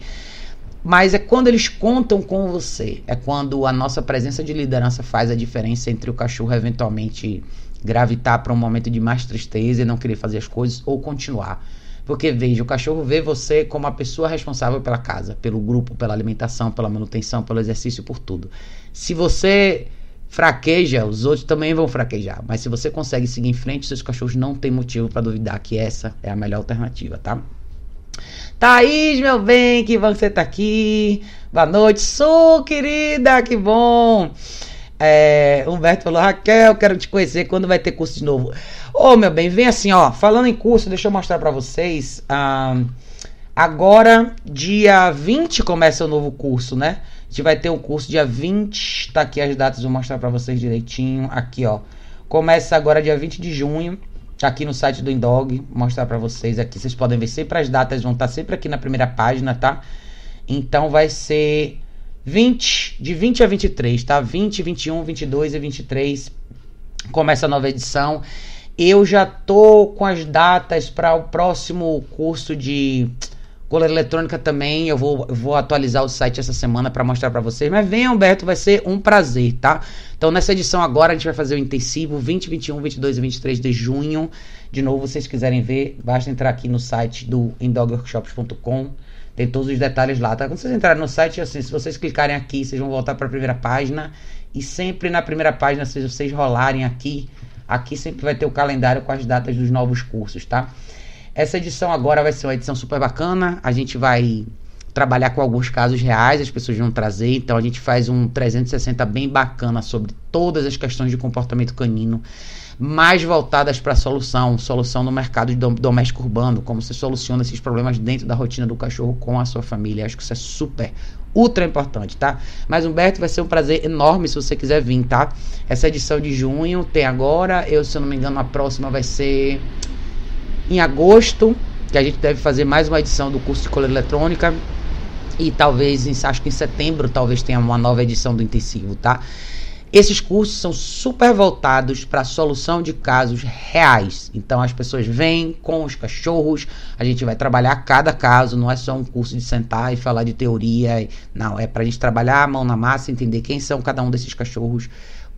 Speaker 1: Mas é quando eles contam com você, é quando a nossa presença de liderança faz a diferença entre o cachorro eventualmente gravitar para um momento de mais tristeza e não querer fazer as coisas ou continuar. Porque veja, o cachorro vê você como a pessoa responsável pela casa, pelo grupo, pela alimentação, pela manutenção, pelo exercício, por tudo. Se você fraqueja, os outros também vão fraquejar. Mas se você consegue seguir em frente, seus cachorros não têm motivo para duvidar que essa é a melhor alternativa, tá? Thaís, meu bem, que bom que você tá aqui. Boa noite, Su, querida, que bom. É, Humberto falou, Raquel, quero te conhecer quando vai ter curso de novo. Ô, oh, meu bem, vem assim, ó. Falando em curso, deixa eu mostrar para vocês. Ah, agora, dia 20 começa o novo curso, né? A gente vai ter um curso dia 20. Tá aqui as datas, vou mostrar para vocês direitinho. Aqui, ó. Começa agora dia 20 de junho aqui no site do Indog, mostrar para vocês aqui. Vocês podem ver sempre as datas vão estar sempre aqui na primeira página, tá? Então vai ser 20, de 20 a 23, tá? 20, 21, 22 e 23 começa a nova edição. Eu já tô com as datas para o próximo curso de Coleira eletrônica também, eu vou, vou atualizar o site essa semana para mostrar para vocês. Mas vem, Humberto, vai ser um prazer, tá? Então, nessa edição agora, a gente vai fazer o intensivo 20, 21, 22 e 23 de junho. De novo, vocês quiserem ver, basta entrar aqui no site do indogworkshops.com. Tem todos os detalhes lá, tá? Quando vocês entrarem no site, assim, se vocês clicarem aqui, vocês vão voltar para a primeira página. E sempre na primeira página, se vocês rolarem aqui, aqui sempre vai ter o calendário com as datas dos novos cursos, tá? Essa edição agora vai ser uma edição super bacana. A gente vai trabalhar com alguns casos reais, as pessoas vão trazer. Então a gente faz um 360 bem bacana sobre todas as questões de comportamento canino, mais voltadas para solução, solução no mercado doméstico urbano, como você soluciona esses problemas dentro da rotina do cachorro com a sua família. Acho que isso é super ultra importante, tá? Mas Humberto, vai ser um prazer enorme se você quiser vir, tá? Essa edição de junho tem agora, eu se eu não me engano a próxima vai ser em agosto, que a gente deve fazer mais uma edição do curso de coleira eletrônica. E talvez, em, acho que em setembro, talvez tenha uma nova edição do intensivo, tá? Esses cursos são super voltados para a solução de casos reais. Então as pessoas vêm com os cachorros, a gente vai trabalhar cada caso, não é só um curso de sentar e falar de teoria. Não, é para a gente trabalhar a mão na massa, entender quem são cada um desses cachorros,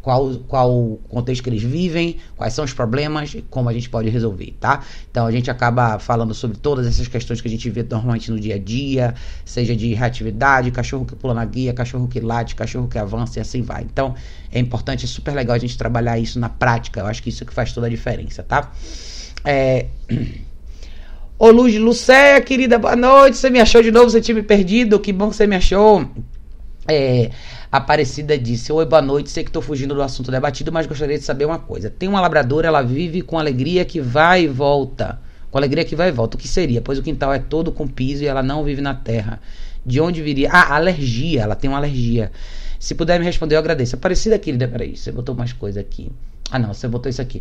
Speaker 1: qual, qual o contexto que eles vivem, quais são os problemas e como a gente pode resolver, tá? Então a gente acaba falando sobre todas essas questões que a gente vê normalmente no dia a dia, seja de reatividade, cachorro que pula na guia, cachorro que late, cachorro que avança e assim vai. Então é importante, é super legal a gente trabalhar isso na prática, eu acho que isso que faz toda a diferença, tá? É... Ô Luz Lucéia, querida, boa noite. Você me achou de novo? Você tinha me perdido? Que bom que você me achou. É, Aparecida disse: Oi, boa noite. Sei que estou fugindo do assunto debatido, mas gostaria de saber uma coisa. Tem uma labradora, ela vive com alegria que vai e volta. Com alegria que vai e volta. O que seria? Pois o quintal é todo com piso e ela não vive na terra. De onde viria? Ah, alergia. Ela tem uma alergia. Se puder me responder, eu agradeço. Aparecida, querida. Peraí, você botou mais coisa aqui. Ah, não, você botou isso aqui.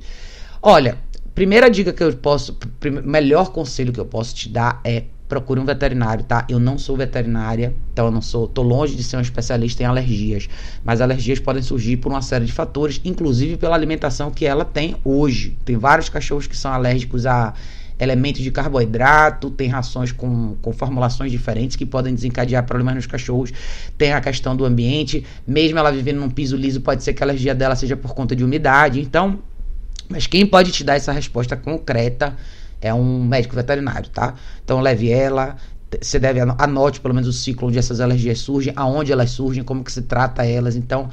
Speaker 1: Olha, primeira dica que eu posso. Melhor conselho que eu posso te dar é procure um veterinário, tá? Eu não sou veterinária, então eu não sou, tô longe de ser um especialista em alergias, mas alergias podem surgir por uma série de fatores, inclusive pela alimentação que ela tem hoje. Tem vários cachorros que são alérgicos a elementos de carboidrato, tem rações com, com formulações diferentes que podem desencadear problemas nos cachorros. Tem a questão do ambiente, mesmo ela vivendo num piso liso, pode ser que a alergia dela seja por conta de umidade. Então, mas quem pode te dar essa resposta concreta é um médico veterinário, tá? Então leve ela, você deve anote pelo menos o ciclo onde essas alergias surgem, aonde elas surgem, como que se trata elas. Então,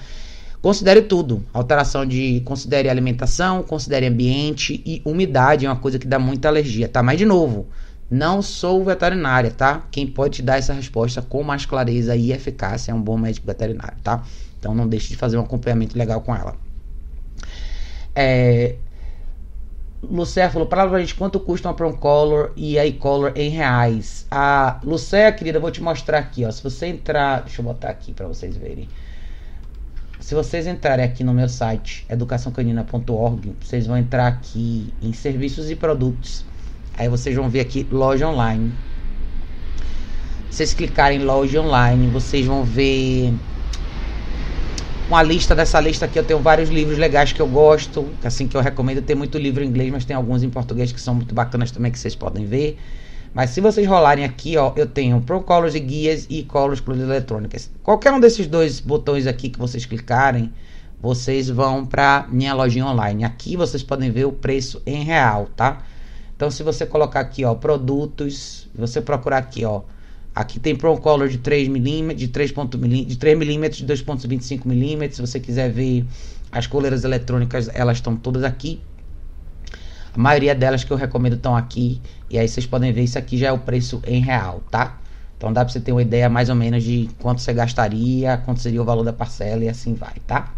Speaker 1: Considere tudo. Alteração de. Considere alimentação, considere ambiente e umidade é uma coisa que dá muita alergia, tá? Mas de novo, não sou veterinária, tá? Quem pode te dar essa resposta com mais clareza e eficácia é um bom médico veterinário, tá? Então não deixe de fazer um acompanhamento legal com ela. É, Lucéia falou, para gente quanto custa uma Color e a e-color em reais. A Lucéia, querida, eu vou te mostrar aqui, ó. Se você entrar, deixa eu botar aqui para vocês verem. Se vocês entrarem aqui no meu site, educaçãocanina.org, vocês vão entrar aqui em serviços e produtos. Aí vocês vão ver aqui loja online. Se vocês clicarem em loja online, vocês vão ver uma lista dessa lista aqui. Eu tenho vários livros legais que eu gosto, assim que eu recomendo. Tem muito livro em inglês, mas tem alguns em português que são muito bacanas também que vocês podem ver. Mas se vocês rolarem aqui, ó, eu tenho Pro Colors e guias e Colors Plus eletrônicas. Qualquer um desses dois botões aqui que vocês clicarem, vocês vão para minha lojinha online. Aqui vocês podem ver o preço em real, tá? Então se você colocar aqui, ó, produtos, você procurar aqui, ó, Aqui tem Pro Color de 3 mm, de 3 de 3 mm, de 2.25 mm. Se você quiser ver as coleiras eletrônicas, elas estão todas aqui. A maioria delas que eu recomendo estão aqui. E aí vocês podem ver, isso aqui já é o preço em real, tá? Então dá pra você ter uma ideia mais ou menos de quanto você gastaria, quanto seria o valor da parcela e assim vai, tá?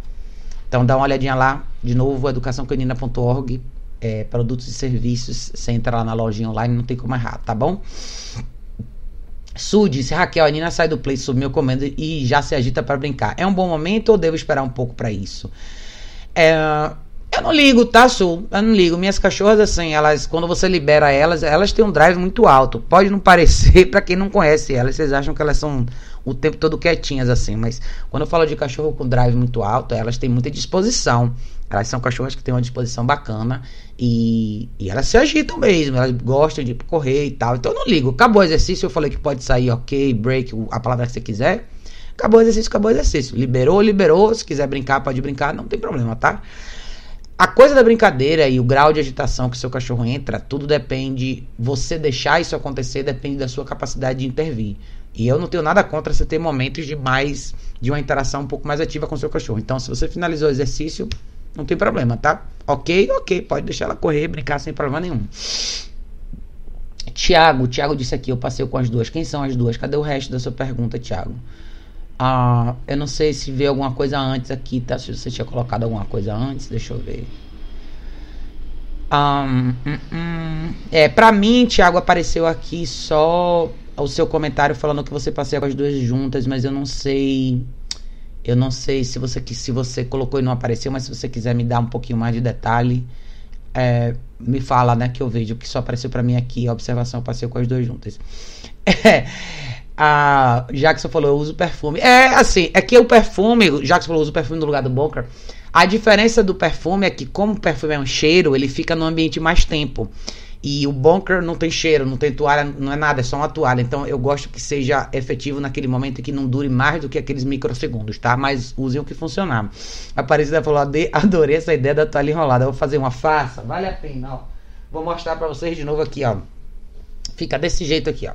Speaker 1: Então dá uma olhadinha lá, de novo, educaçãocanina.org, é, produtos e serviços, você entra lá na lojinha online, não tem como errar, tá bom? Su disse: Raquel, a Nina sai do play sob meu comando e já se agita para brincar. É um bom momento ou devo esperar um pouco para isso? É, eu não ligo, tá, Su? Eu não ligo. Minhas cachorras, assim, elas, quando você libera elas, elas têm um drive muito alto. Pode não parecer para quem não conhece elas, vocês acham que elas são o tempo todo quietinhas, assim. Mas quando eu falo de cachorro com drive muito alto, elas têm muita disposição. Elas são cachorras que têm uma disposição bacana e, e elas se agitam mesmo, elas gostam de correr e tal. Então eu não ligo. Acabou o exercício, eu falei que pode sair ok, break, a palavra que você quiser. Acabou o exercício, acabou o exercício. Liberou, liberou. Se quiser brincar, pode brincar, não tem problema, tá? A coisa da brincadeira e o grau de agitação que seu cachorro entra, tudo depende. Você deixar isso acontecer depende da sua capacidade de intervir. E eu não tenho nada contra você ter momentos de mais de uma interação um pouco mais ativa com seu cachorro. Então, se você finalizou o exercício, não tem problema, tá? Ok, ok, pode deixar ela correr, brincar sem problema nenhum. Tiago, Tiago disse aqui, eu passei com as duas. Quem são as duas? Cadê o resto da sua pergunta, Tiago? Ah, eu não sei se veio alguma coisa antes aqui, tá? Se você tinha colocado alguma coisa antes, deixa eu ver. Um, um, um. É, pra mim, Tiago, apareceu aqui só o seu comentário falando que você passeia com as duas juntas, mas eu não sei eu não sei se você se você colocou e não apareceu, mas se você quiser me dar um pouquinho mais de detalhe, é, me fala, né, que eu vejo que só apareceu para mim aqui a observação, eu passei com as duas juntas. É, a Jackson falou, eu uso perfume. É, assim, é que o perfume, Jackson falou, eu uso perfume no lugar do bunker. A diferença do perfume é que como o perfume é um cheiro, ele fica no ambiente mais tempo. E o bunker não tem cheiro, não tem toalha, não é nada, é só uma toalha. Então eu gosto que seja efetivo naquele momento e que não dure mais do que aqueles microsegundos, tá? Mas usem o que funcionar. A Aparecida falou: adorei essa ideia da toalha enrolada. Eu vou fazer uma farsa, vale a pena, ó. Vou mostrar pra vocês de novo aqui, ó. Fica desse jeito aqui, ó.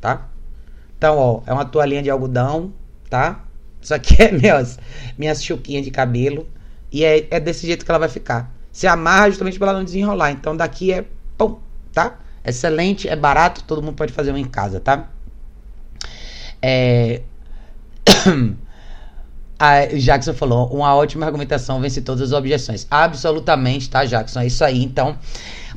Speaker 1: Tá? Então, ó, é uma toalhinha de algodão, tá? Isso aqui é minhas, minhas chuquinhas de cabelo. E é, é desse jeito que ela vai ficar. Se amarra justamente pra ela não desenrolar. Então daqui é pum, tá? Excelente, é barato, todo mundo pode fazer um em casa, tá? É... A Jackson falou, uma ótima argumentação vence todas as objeções. Absolutamente, tá, Jackson? É isso aí. Então,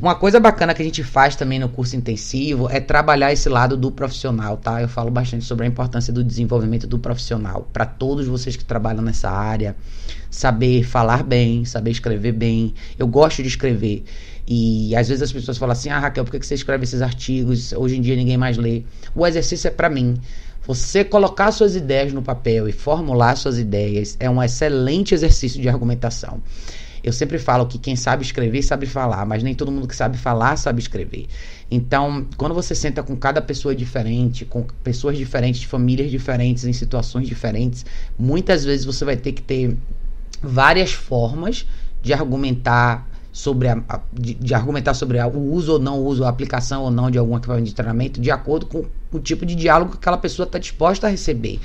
Speaker 1: uma coisa bacana que a gente faz também no curso intensivo é trabalhar esse lado do profissional, tá? Eu falo bastante sobre a importância do desenvolvimento do profissional para todos vocês que trabalham nessa área. Saber falar bem, saber escrever bem. Eu gosto de escrever. E às vezes as pessoas falam assim: Ah, Raquel, por que você escreve esses artigos? Hoje em dia ninguém mais lê. O exercício é para mim. Você colocar suas ideias no papel e formular suas ideias é um excelente exercício de argumentação. Eu sempre falo que quem sabe escrever sabe falar, mas nem todo mundo que sabe falar sabe escrever. Então, quando você senta com cada pessoa diferente, com pessoas diferentes, famílias diferentes, em situações diferentes, muitas vezes você vai ter que ter várias formas de argumentar sobre a, a de, de, argumentar sobre a, o uso ou não uso, a aplicação ou não de algum equipamento de treinamento, de acordo com o tipo de diálogo que aquela pessoa está disposta a receber.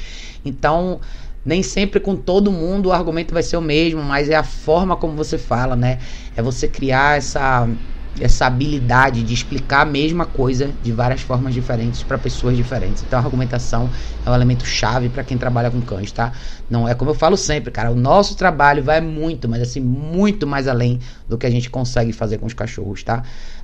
Speaker 1: Então, nem sempre com todo mundo o argumento vai ser o mesmo, mas é a forma como você fala, né? É você criar essa essa habilidade de explicar a mesma coisa de várias formas diferentes para pessoas diferentes. Então a argumentação é um elemento chave para quem trabalha com cães, tá? Não é como eu falo sempre, cara, o nosso trabalho vai muito, mas assim, muito mais além do que a gente consegue fazer com os cachorros, tá?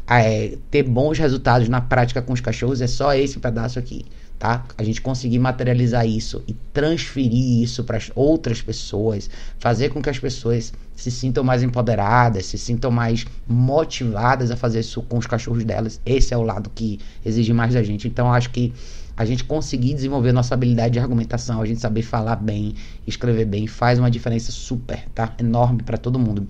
Speaker 1: É, ter bons resultados na prática com os cachorros é só esse pedaço aqui tá? A gente conseguir materializar isso e transferir isso para outras pessoas, fazer com que as pessoas se sintam mais empoderadas, se sintam mais motivadas a fazer isso com os cachorros delas. Esse é o lado que exige mais da gente. Então, acho que a gente conseguir desenvolver nossa habilidade de argumentação, a gente saber falar bem, escrever bem, faz uma diferença super, tá? Enorme para todo mundo.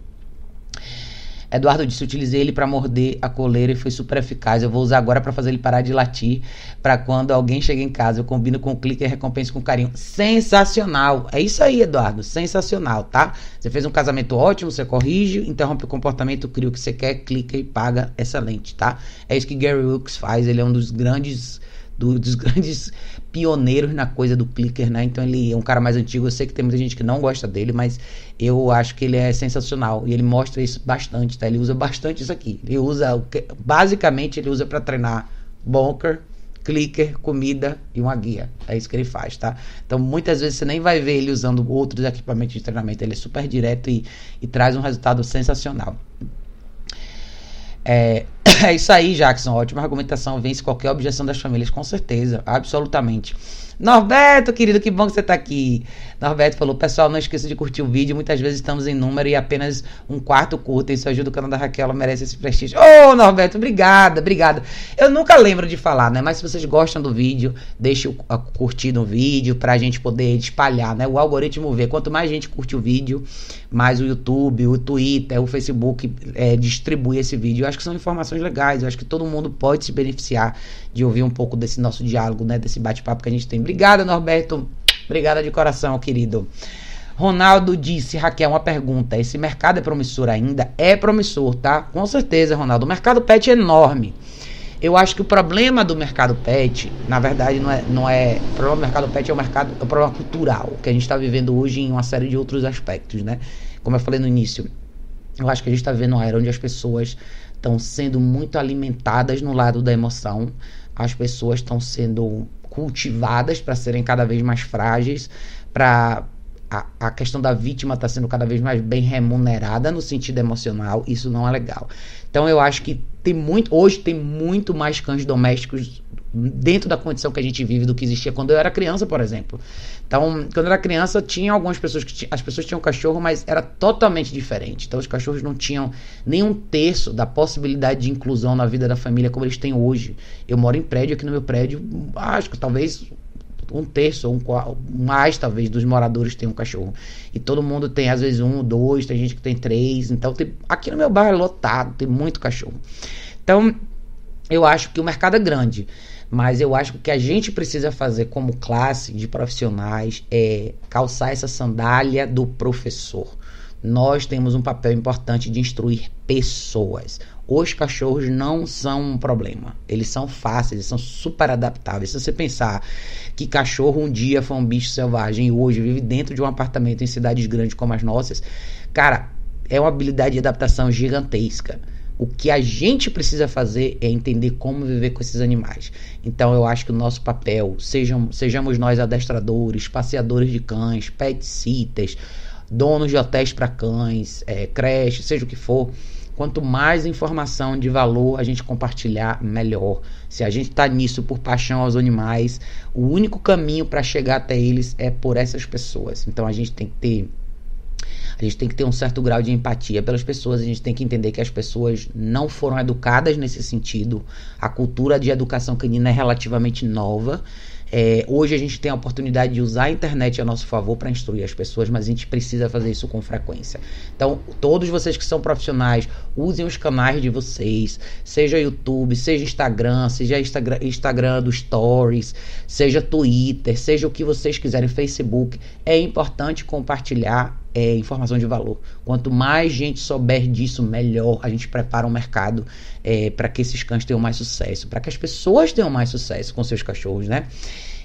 Speaker 1: Eduardo disse: utilizei ele para morder a coleira e foi super eficaz. Eu vou usar agora para fazer ele parar de latir. Para quando alguém chega em casa, eu combino com o clique e recompenso com carinho. Sensacional! É isso aí, Eduardo. Sensacional, tá? Você fez um casamento ótimo, você corrige, interrompe o comportamento, cria o que você quer, clica e paga. Excelente, tá? É isso que Gary Wilkes faz. Ele é um dos grandes do, dos grandes pioneiros na coisa do clicker, né? Então ele é um cara mais antigo. Eu sei que tem muita gente que não gosta dele, mas eu acho que ele é sensacional e ele mostra isso bastante, tá? Ele usa bastante isso aqui. Ele usa, basicamente, ele usa para treinar bunker, clicker, comida e uma guia. É isso que ele faz, tá? Então muitas vezes você nem vai ver ele usando outros equipamentos de treinamento. Ele é super direto e, e traz um resultado sensacional. É, é isso aí, Jackson. Ótima argumentação. Vence qualquer objeção das famílias, com certeza. Absolutamente. Norberto, querido, que bom que você está aqui. Norberto falou: pessoal, não esqueça de curtir o vídeo. Muitas vezes estamos em número e apenas um quarto curta. Isso ajuda o canal da Raquel, ela merece esse prestígio. Ô, oh, Norberto, obrigada, obrigada. Eu nunca lembro de falar, né? Mas se vocês gostam do vídeo, deixe o curtir no vídeo para a gente poder espalhar, né? O algoritmo vê. Quanto mais gente curte o vídeo, mais o YouTube, o Twitter, o Facebook é, distribui esse vídeo. Eu acho que são informações legais. Eu acho que todo mundo pode se beneficiar de ouvir um pouco desse nosso diálogo, né? Desse bate-papo que a gente tem. Obrigada, Norberto. Obrigada de coração, querido. Ronaldo disse, Raquel, uma pergunta. Esse mercado é promissor ainda? É promissor, tá? Com certeza, Ronaldo. O mercado pet é enorme. Eu acho que o problema do mercado pet, na verdade, não é, não é. O problema do mercado pet é o mercado, é o problema cultural que a gente está vivendo hoje em uma série de outros aspectos, né? Como eu falei no início, eu acho que a gente está vivendo uma era onde as pessoas estão sendo muito alimentadas no lado da emoção, as pessoas estão sendo cultivadas para serem cada vez mais frágeis, para a, a, questão da vítima está sendo cada vez mais bem remunerada no sentido emocional, isso não é legal. Então eu acho que tem muito, hoje tem muito mais cães domésticos dentro da condição que a gente vive do que existia quando eu era criança, por exemplo. Então, quando eu era criança, tinha algumas pessoas que as pessoas tinham cachorro, mas era totalmente diferente. Então, os cachorros não tinham nem um terço da possibilidade de inclusão na vida da família como eles têm hoje. Eu moro em prédio, aqui no meu prédio, acho que talvez um terço ou um, mais talvez dos moradores tem um cachorro. E todo mundo tem às vezes um, dois, tem gente que tem três. Então tem, aqui no meu bairro é lotado, tem muito cachorro. Então eu acho que o mercado é grande. Mas eu acho que o que a gente precisa fazer como classe de profissionais é calçar essa sandália do professor. Nós temos um papel importante de instruir pessoas. Os cachorros não são um problema. Eles são fáceis, eles são super adaptáveis. Se você pensar que cachorro um dia foi um bicho selvagem e hoje vive dentro de um apartamento em cidades grandes como as nossas, cara, é uma habilidade de adaptação gigantesca. O que a gente precisa fazer é entender como viver com esses animais. Então eu acho que o nosso papel, sejam, sejamos nós adestradores, passeadores de cães, pet sitters, donos de hotéis para cães, é, creche, seja o que for, Quanto mais informação de valor a gente compartilhar, melhor. Se a gente está nisso por paixão aos animais, o único caminho para chegar até eles é por essas pessoas. Então a gente tem que ter a gente tem que ter um certo grau de empatia pelas pessoas, a gente tem que entender que as pessoas não foram educadas nesse sentido. A cultura de educação canina é relativamente nova é, hoje a gente tem a oportunidade de usar a internet a nosso favor para instruir as pessoas, mas a gente precisa fazer isso com frequência. Então, todos vocês que são profissionais, usem os canais de vocês, seja YouTube, seja Instagram, seja Instagram, Instagram do Stories, seja Twitter, seja o que vocês quiserem, Facebook. É importante compartilhar é, informação de valor. Quanto mais gente souber disso, melhor a gente prepara o mercado é, para que esses cães tenham mais sucesso, para que as pessoas tenham mais sucesso com seus cachorros, né?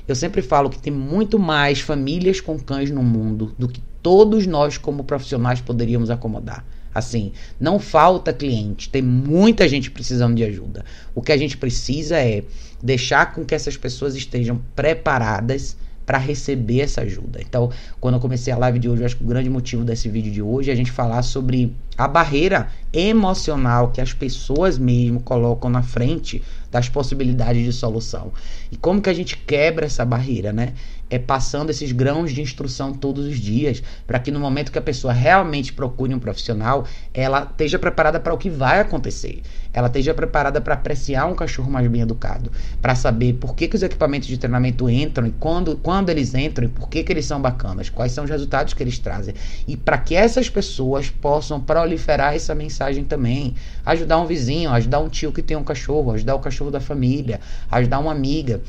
Speaker 1: Eu sempre falo que tem muito mais famílias com cães no mundo do que todos nós, como profissionais, poderíamos acomodar. Assim, não falta cliente, tem muita gente precisando de ajuda. O que a gente precisa é deixar com que essas pessoas estejam preparadas para receber essa ajuda. Então, quando eu comecei a live de hoje, eu acho que o grande motivo desse vídeo de hoje é a gente falar sobre a barreira emocional que as pessoas mesmo colocam na frente das possibilidades de solução. E como que a gente quebra essa barreira, né? É passando esses grãos de instrução todos os dias, para que no momento que a pessoa realmente procure um profissional, ela esteja preparada para o que vai acontecer. Ela esteja preparada para apreciar um cachorro mais bem educado, para saber por que, que os equipamentos de treinamento entram e quando, quando eles entram e por que, que eles são bacanas, quais são os resultados que eles trazem. E para que essas pessoas possam proliferar essa mensagem também. Ajudar um vizinho, ajudar um tio que tem um cachorro, ajudar o cachorro da família, ajudar uma amiga.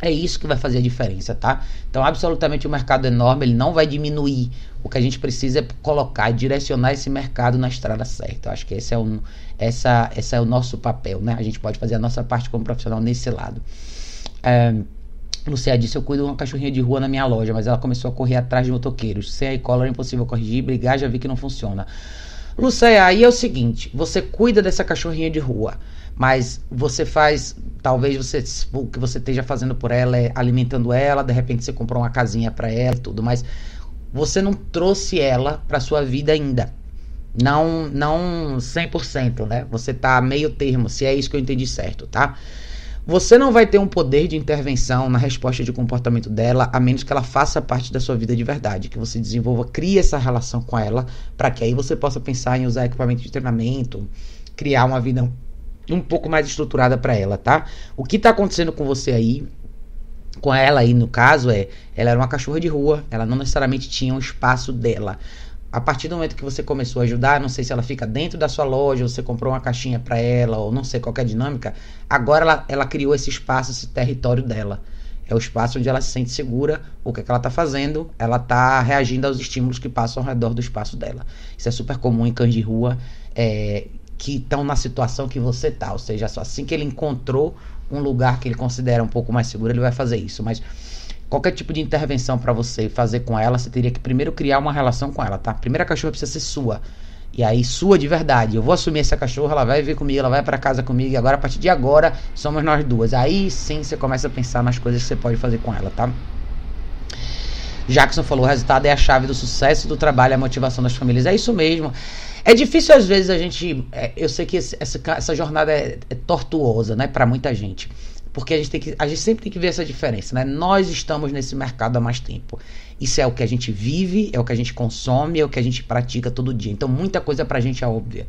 Speaker 1: É isso que vai fazer a diferença, tá? Então, absolutamente o mercado é enorme, ele não vai diminuir. O que a gente precisa é colocar, direcionar esse mercado na estrada certa. Eu acho que esse é, um, essa, esse é o nosso papel, né? A gente pode fazer a nossa parte como profissional nesse lado. É, Lucia disse: Eu cuido de uma cachorrinha de rua na minha loja, mas ela começou a correr atrás de motoqueiros. Sem a e-collar é impossível corrigir, brigar, já vi que não funciona. Lucia, aí é o seguinte: você cuida dessa cachorrinha de rua, mas você faz, talvez você o que você esteja fazendo por ela é alimentando ela, de repente você comprou uma casinha para ela e tudo, mas você não trouxe ela para sua vida ainda. Não, não 100%, né? Você tá meio termo, se é isso que eu entendi certo, tá? Você não vai ter um poder de intervenção na resposta de comportamento dela, a menos que ela faça parte da sua vida de verdade, que você desenvolva, crie essa relação com ela, para que aí você possa pensar em usar equipamento de treinamento, criar uma vida um pouco mais estruturada para ela, tá? O que tá acontecendo com você aí, com ela aí no caso é, ela era uma cachorra de rua, ela não necessariamente tinha um espaço dela a partir do momento que você começou a ajudar, não sei se ela fica dentro da sua loja, você comprou uma caixinha para ela, ou não sei qual é a dinâmica, agora ela, ela criou esse espaço, esse território dela. É o espaço onde ela se sente segura, o que, é que ela está fazendo, ela está reagindo aos estímulos que passam ao redor do espaço dela. Isso é super comum em cães de rua é, que estão na situação que você está, ou seja, assim que ele encontrou um lugar que ele considera um pouco mais seguro, ele vai fazer isso. Mas qualquer tipo de intervenção para você fazer com ela, você teria que primeiro criar uma relação com ela, tá? A primeira cachorra precisa ser sua. E aí, sua de verdade. Eu vou assumir essa cachorra, ela vai vir comigo, ela vai para casa comigo. E agora, a partir de agora, somos nós duas. Aí sim você começa a pensar nas coisas que você pode fazer com ela, tá? Jackson falou: o resultado é a chave do sucesso do trabalho, a motivação das famílias. É isso mesmo. É difícil às vezes a gente. É, eu sei que esse, essa, essa jornada é, é tortuosa, né, para muita gente. Porque a gente, tem que, a gente sempre tem que ver essa diferença, né? Nós estamos nesse mercado há mais tempo. Isso é o que a gente vive, é o que a gente consome, é o que a gente pratica todo dia. Então, muita coisa pra gente é óbvia.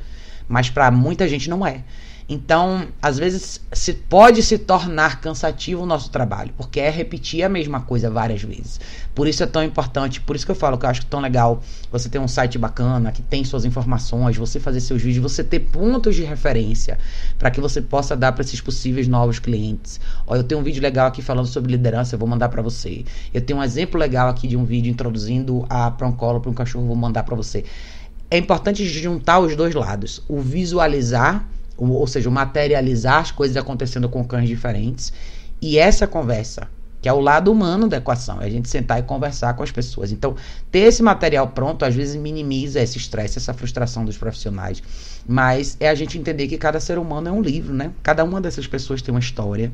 Speaker 1: Mas para muita gente não é. Então, às vezes, se pode se tornar cansativo o nosso trabalho, porque é repetir a mesma coisa várias vezes. Por isso é tão importante, por isso que eu falo que eu acho tão legal você ter um site bacana, que tem suas informações, você fazer seus vídeos, você ter pontos de referência para que você possa dar para esses possíveis novos clientes. Ó, eu tenho um vídeo legal aqui falando sobre liderança, eu vou mandar para você. Eu tenho um exemplo legal aqui de um vídeo introduzindo a Proncolo para um cachorro, vou mandar para você. É importante juntar os dois lados, o visualizar ou seja, materializar as coisas acontecendo com cães diferentes. E essa conversa, que é o lado humano da equação, é a gente sentar e conversar com as pessoas. Então, ter esse material pronto às vezes minimiza esse estresse, essa frustração dos profissionais. Mas é a gente entender que cada ser humano é um livro, né? Cada uma dessas pessoas tem uma história.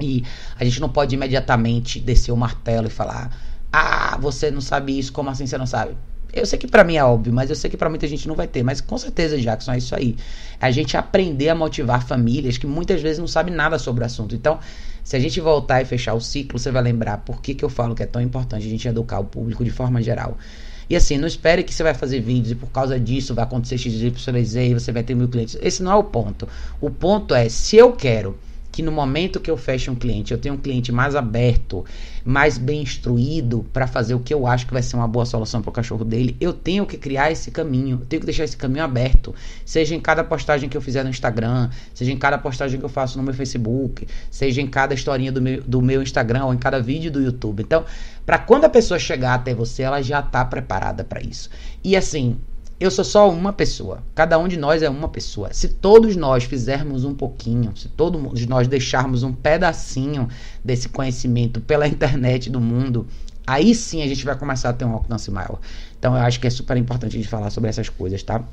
Speaker 1: E a gente não pode imediatamente descer o martelo e falar: Ah, você não sabe isso, como assim você não sabe? Eu sei que para mim é óbvio, mas eu sei que para muita gente não vai ter. Mas com certeza, Jackson, é isso aí. A gente aprender a motivar famílias que muitas vezes não sabem nada sobre o assunto. Então, se a gente voltar e fechar o ciclo, você vai lembrar por que, que eu falo que é tão importante a gente educar o público de forma geral. E assim, não espere que você vai fazer vídeos e por causa disso vai acontecer XYZ e você vai ter mil clientes. Esse não é o ponto. O ponto é, se eu quero que no momento que eu fecho um cliente, eu tenho um cliente mais aberto, mais bem instruído para fazer o que eu acho que vai ser uma boa solução para o cachorro dele, eu tenho que criar esse caminho, eu tenho que deixar esse caminho aberto, seja em cada postagem que eu fizer no Instagram, seja em cada postagem que eu faço no meu Facebook, seja em cada historinha do meu, do meu Instagram ou em cada vídeo do YouTube. Então, para quando a pessoa chegar até você, ela já está preparada para isso. E assim, Eu sou só uma pessoa. Cada um de nós é uma pessoa. Se todos nós fizermos um pouquinho, se todos nós deixarmos um pedacinho desse conhecimento pela internet do mundo, aí sim a gente vai começar a ter um alcance maior. Então eu acho que é super importante a gente falar sobre essas coisas, tá?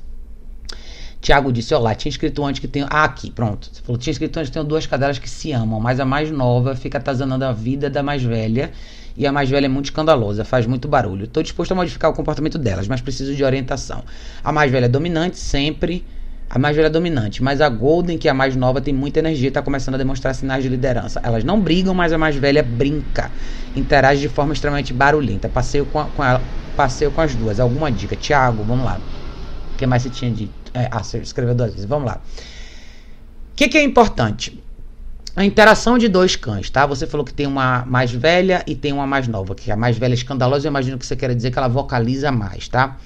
Speaker 1: Tiago disse: Olá, tinha escrito antes que tem. Ah, aqui, pronto. Você falou: tinha escrito antes que tem duas cadelas que se amam, mas a mais nova fica atazanando a vida da mais velha. E a mais velha é muito escandalosa, faz muito barulho. Estou disposto a modificar o comportamento delas, mas preciso de orientação. A mais velha é dominante, sempre. A mais velha é dominante, mas a Golden, que é a mais nova, tem muita energia e está começando a demonstrar sinais de liderança. Elas não brigam, mas a mais velha brinca. Interage de forma extremamente barulhenta. Passeio com, a, com ela, passeio com as duas. Alguma dica? Tiago, vamos lá. O que mais você tinha dito? É, ah, você escreveu duas vezes. Vamos lá. O que, que é importante? A interação de dois cães, tá? Você falou que tem uma mais velha e tem uma mais nova. Que a mais velha é escandalosa, eu imagino que você quer dizer que ela vocaliza mais, tá?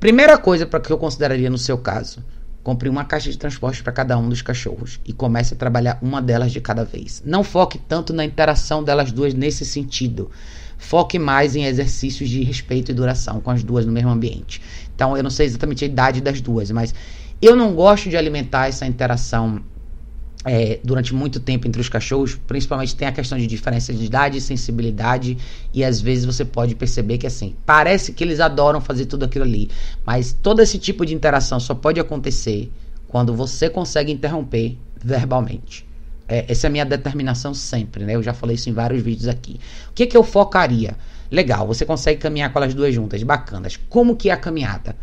Speaker 1: Primeira coisa para que eu consideraria no seu caso Compre uma caixa de transporte para cada um dos cachorros e comece a trabalhar uma delas de cada vez. Não foque tanto na interação delas duas nesse sentido. Foque mais em exercícios de respeito e duração com as duas no mesmo ambiente. Então, eu não sei exatamente a idade das duas, mas eu não gosto de alimentar essa interação é, durante muito tempo entre os cachorros, principalmente tem a questão de diferença de idade, sensibilidade, e às vezes você pode perceber que assim, parece que eles adoram fazer tudo aquilo ali, mas todo esse tipo de interação só pode acontecer quando você consegue interromper verbalmente. É, essa é a minha determinação sempre, né? Eu já falei isso em vários vídeos aqui. O que, que eu focaria? Legal, você consegue caminhar com elas duas juntas, bacanas. Como que é a caminhada?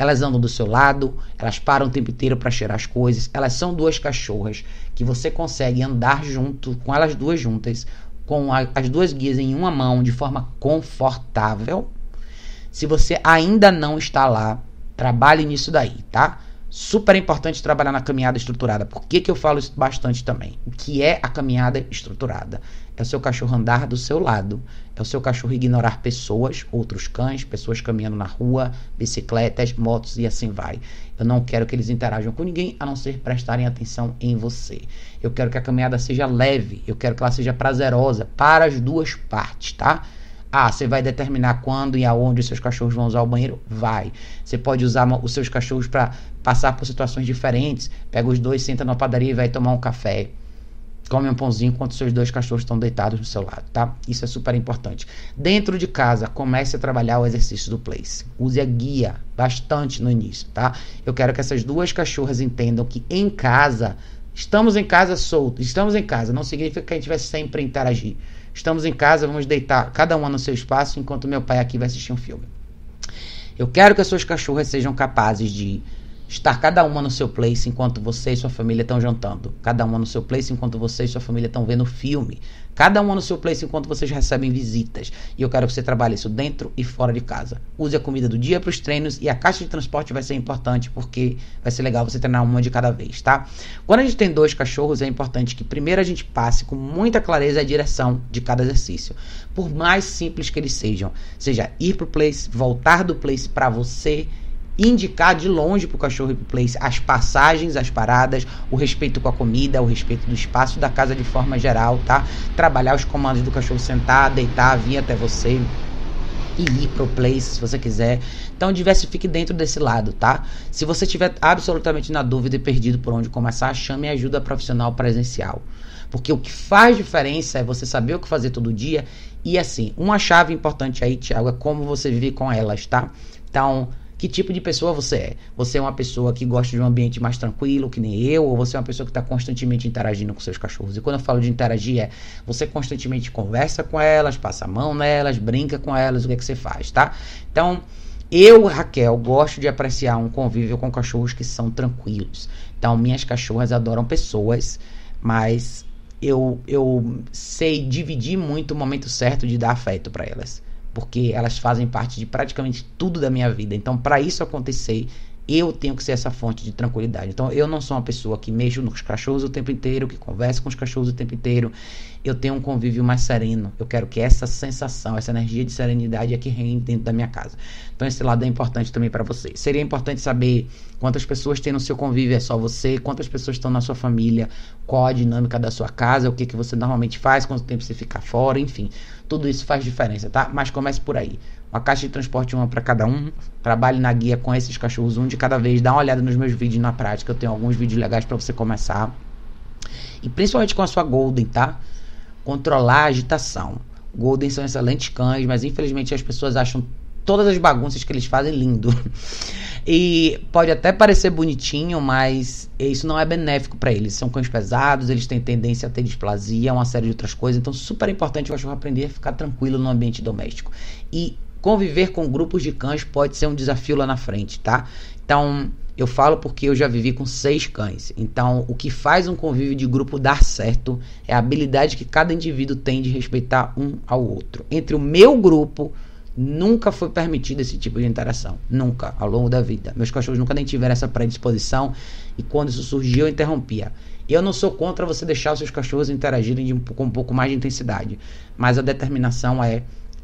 Speaker 1: Elas andam do seu lado, elas param o tempo inteiro para cheirar as coisas. Elas são duas cachorras que você consegue andar junto com elas duas juntas, com a, as duas guias em uma mão de forma confortável. Se você ainda não está lá, trabalhe nisso daí, tá? Super importante trabalhar na caminhada estruturada. Por que, que eu falo isso bastante também? O que é a caminhada estruturada? É o seu cachorro andar do seu lado. É o seu cachorro ignorar pessoas, outros cães, pessoas caminhando na rua, bicicletas, motos e assim vai. Eu não quero que eles interajam com ninguém a não ser prestarem atenção em você. Eu quero que a caminhada seja leve. Eu quero que ela seja prazerosa para as duas partes, tá? Ah, você vai determinar quando e aonde os seus cachorros vão usar o banheiro? Vai. Você pode usar os seus cachorros para passar por situações diferentes. Pega os dois, senta na padaria e vai tomar um café. Come um pãozinho enquanto seus dois cachorros estão deitados do seu lado, tá? Isso é super importante. Dentro de casa, comece a trabalhar o exercício do place. Use a guia bastante no início, tá? Eu quero que essas duas cachorras entendam que em casa, estamos em casa solto, estamos em casa, não significa que a gente vai sempre interagir. Estamos em casa, vamos deitar cada uma no seu espaço enquanto meu pai aqui vai assistir um filme. Eu quero que as suas cachorras sejam capazes de estar cada uma no seu place enquanto você e sua família estão jantando. Cada uma no seu place enquanto você e sua família estão vendo filme. Cada uma no seu place enquanto vocês recebem visitas. E eu quero que você trabalhe isso dentro e fora de casa. Use a comida do dia para os treinos e a caixa de transporte vai ser importante porque vai ser legal você treinar uma de cada vez, tá? Quando a gente tem dois cachorros, é importante que primeiro a gente passe com muita clareza a direção de cada exercício. Por mais simples que eles sejam. Seja ir pro place, voltar do place para você indicar de longe para o cachorro pro place as passagens, as paradas, o respeito com a comida, o respeito do espaço da casa de forma geral, tá? Trabalhar os comandos do cachorro sentar, deitar, vir até você e ir pro place se você quiser. Então diversifique dentro desse lado, tá? Se você estiver absolutamente na dúvida e perdido por onde começar, chame ajuda profissional presencial. Porque o que faz diferença é você saber o que fazer todo dia. E assim, uma chave importante aí, Thiago, é como você vive com elas, tá? Então, que tipo de pessoa você é. Você é uma pessoa que gosta de um ambiente mais tranquilo, que nem eu, ou você é uma pessoa que está constantemente interagindo com seus cachorros. E quando eu falo de interagir, é você constantemente conversa com elas, passa a mão nelas, brinca com elas, o que é que você faz, tá? Então, eu, Raquel, gosto de apreciar um convívio com cachorros que são tranquilos. Então, minhas cachorras adoram pessoas, mas eu, eu sei dividir muito o momento certo de dar afeto para elas porque elas fazem parte de praticamente tudo da minha vida. Então, para isso acontecer, eu tenho que ser essa fonte de tranquilidade. Então, eu não sou uma pessoa que mexo nos cachorros o tempo inteiro, que conversa com os cachorros o tempo inteiro. Eu tenho um convívio mais sereno. Eu quero que essa sensação, essa energia de serenidade é que reine dentro da minha casa. Então, esse lado é importante também para vocês. Seria importante saber quantas pessoas tem no seu convívio, é só você, quantas pessoas estão na sua família, qual a dinâmica da sua casa, o que, que você normalmente faz, quanto tempo você fica fora, enfim. Tudo isso faz diferença, tá? Mas comece por aí. Uma caixa de transporte uma para cada um. Trabalhe na guia com esses cachorros um de cada vez. Dá uma olhada nos meus vídeos na prática, eu tenho alguns vídeos legais para você começar. E principalmente com a sua Golden, tá? Controlar a agitação. Golden são excelentes cães, mas infelizmente as pessoas acham todas as bagunças que eles fazem lindo. E pode até parecer bonitinho, mas isso não é benéfico para eles. São cães pesados, eles têm tendência a ter displasia, uma série de outras coisas. Então, super importante o cachorro aprender a ficar tranquilo no ambiente doméstico. E conviver com grupos de cães pode ser um desafio lá na frente, tá? Então, eu falo porque eu já vivi com seis cães. Então, o que faz um convívio de grupo dar certo é a habilidade que cada indivíduo tem de respeitar um ao outro. Entre o meu grupo Nunca foi permitido esse tipo de interação. Nunca, ao longo da vida. Meus cachorros nunca nem tiveram essa predisposição e quando isso surgiu eu interrompia. Eu não sou contra você deixar os seus cachorros interagirem um, com um pouco mais de intensidade, mas a determinação é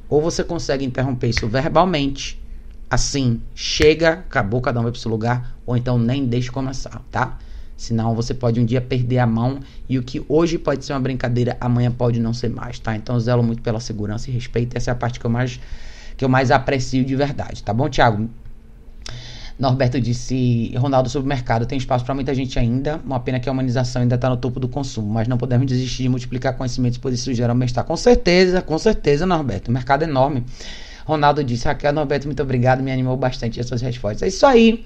Speaker 1: ou você consegue interromper isso verbalmente, assim, chega, acabou, cada um vai pro seu lugar, ou então nem deixe começar, tá? Senão você pode um dia perder a mão e o que hoje pode ser uma brincadeira, amanhã pode não ser mais, tá? Então zelo muito pela segurança e respeito, essa é a parte que eu mais que eu mais aprecio de verdade, tá bom, Thiago? Norberto disse, Ronaldo sobre o mercado, tem espaço para muita gente ainda, uma pena que a humanização ainda está no topo do consumo, mas não podemos desistir de multiplicar conhecimentos, pois isso gera um bem-estar. Com certeza, com certeza, Norberto, o mercado é enorme. Ronaldo disse, Raquel, Norberto, muito obrigado, me animou bastante as suas respostas. É isso aí.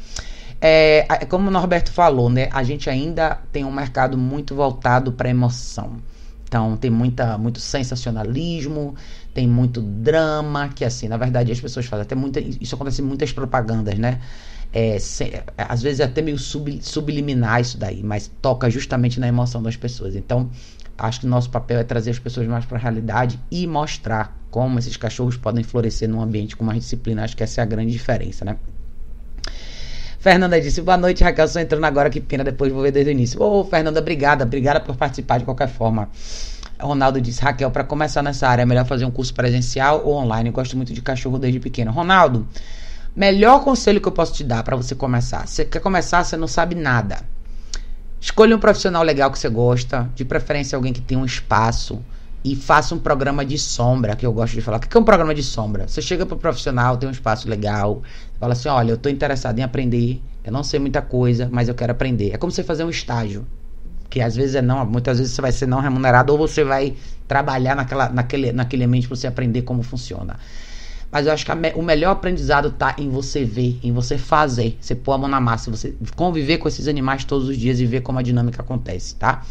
Speaker 1: É, como o Norberto falou, né, a gente ainda tem um mercado muito voltado para emoção. Então tem muita, muito sensacionalismo, tem muito drama, que assim, na verdade as pessoas fazem até muita. Isso acontece em muitas propagandas, né? É, se, às vezes é até meio sub, subliminar isso daí, mas toca justamente na emoção das pessoas. Então, acho que nosso papel é trazer as pessoas mais para a realidade e mostrar como esses cachorros podem florescer num ambiente com mais disciplina. Acho que essa é a grande diferença, né? Fernanda disse: Boa noite, Raquel. Só entrando agora, que pena. Depois vou ver desde o início. Ô, oh, Fernanda, obrigada. Obrigada por participar de qualquer forma. Ronaldo disse: Raquel, para começar nessa área, é melhor fazer um curso presencial ou online? Eu gosto muito de cachorro desde pequeno. Ronaldo, melhor conselho que eu posso te dar para você começar. Você quer começar, você não sabe nada. Escolha um profissional legal que você gosta, de preferência alguém que tem um espaço e faça um programa de sombra, que eu gosto de falar. O que é um programa de sombra? Você chega pro profissional, tem um espaço legal, fala assim: olha, eu tô interessado em aprender, eu não sei muita coisa, mas eu quero aprender. É como você fazer um estágio, que às vezes é não, muitas vezes você vai ser não remunerado ou você vai trabalhar naquela, naquele, naquele ambiente para você aprender como funciona. Mas eu acho que me, o melhor aprendizado tá em você ver, em você fazer, você pôr a mão na massa, você conviver com esses animais todos os dias e ver como a dinâmica acontece, tá?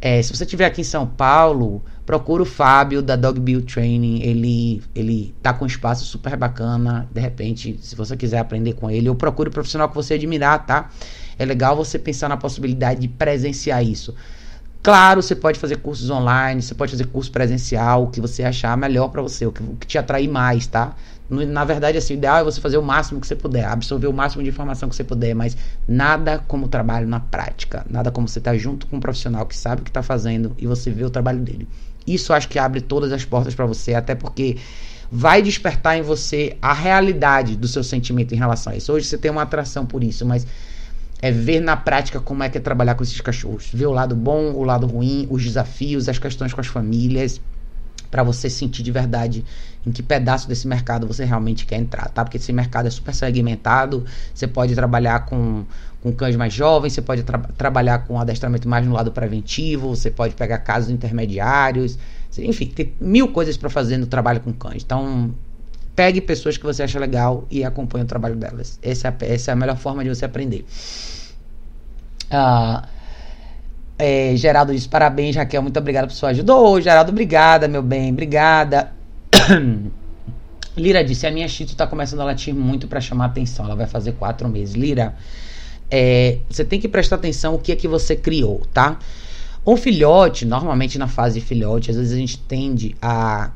Speaker 1: É, se você estiver aqui em São Paulo, procura o Fábio da Dog Bill Training. Ele, ele tá com um espaço super bacana. De repente, se você quiser aprender com ele, ou procure o profissional que você admirar, tá? É legal você pensar na possibilidade de presenciar isso. Claro, você pode fazer cursos online, você pode fazer curso presencial, o que você achar melhor para você, o que, o que te atrair mais, tá? Na verdade, assim, o ideal é você fazer o máximo que você puder, absorver o máximo de informação que você puder, mas nada como trabalho na prática, nada como você estar tá junto com um profissional que sabe o que está fazendo e você vê o trabalho dele. Isso acho que abre todas as portas para você, até porque vai despertar em você a realidade do seu sentimento em relação a isso. Hoje você tem uma atração por isso, mas é ver na prática como é que é trabalhar com esses cachorros, ver o lado bom, o lado ruim, os desafios, as questões com as famílias para você sentir de verdade em que pedaço desse mercado você realmente quer entrar, tá? Porque esse mercado é super segmentado, você pode trabalhar com, com cães mais jovens, você pode tra trabalhar com adestramento mais no lado preventivo, você pode pegar casos intermediários, enfim, tem mil coisas para fazer no trabalho com cães. Então, pegue pessoas que você acha legal e acompanhe o trabalho delas. Essa é a, essa é a melhor forma de você aprender. Ah... É, Geraldo diz: parabéns, Raquel, muito obrigada por sua ajuda. Ô, Geraldo, obrigada, meu bem, obrigada. Lira disse: a minha Chito tá começando a latir muito para chamar atenção. Ela vai fazer quatro meses. Lira, é, você tem que prestar atenção o que é que você criou, tá? Um filhote, normalmente na fase de filhote, às vezes a gente tende a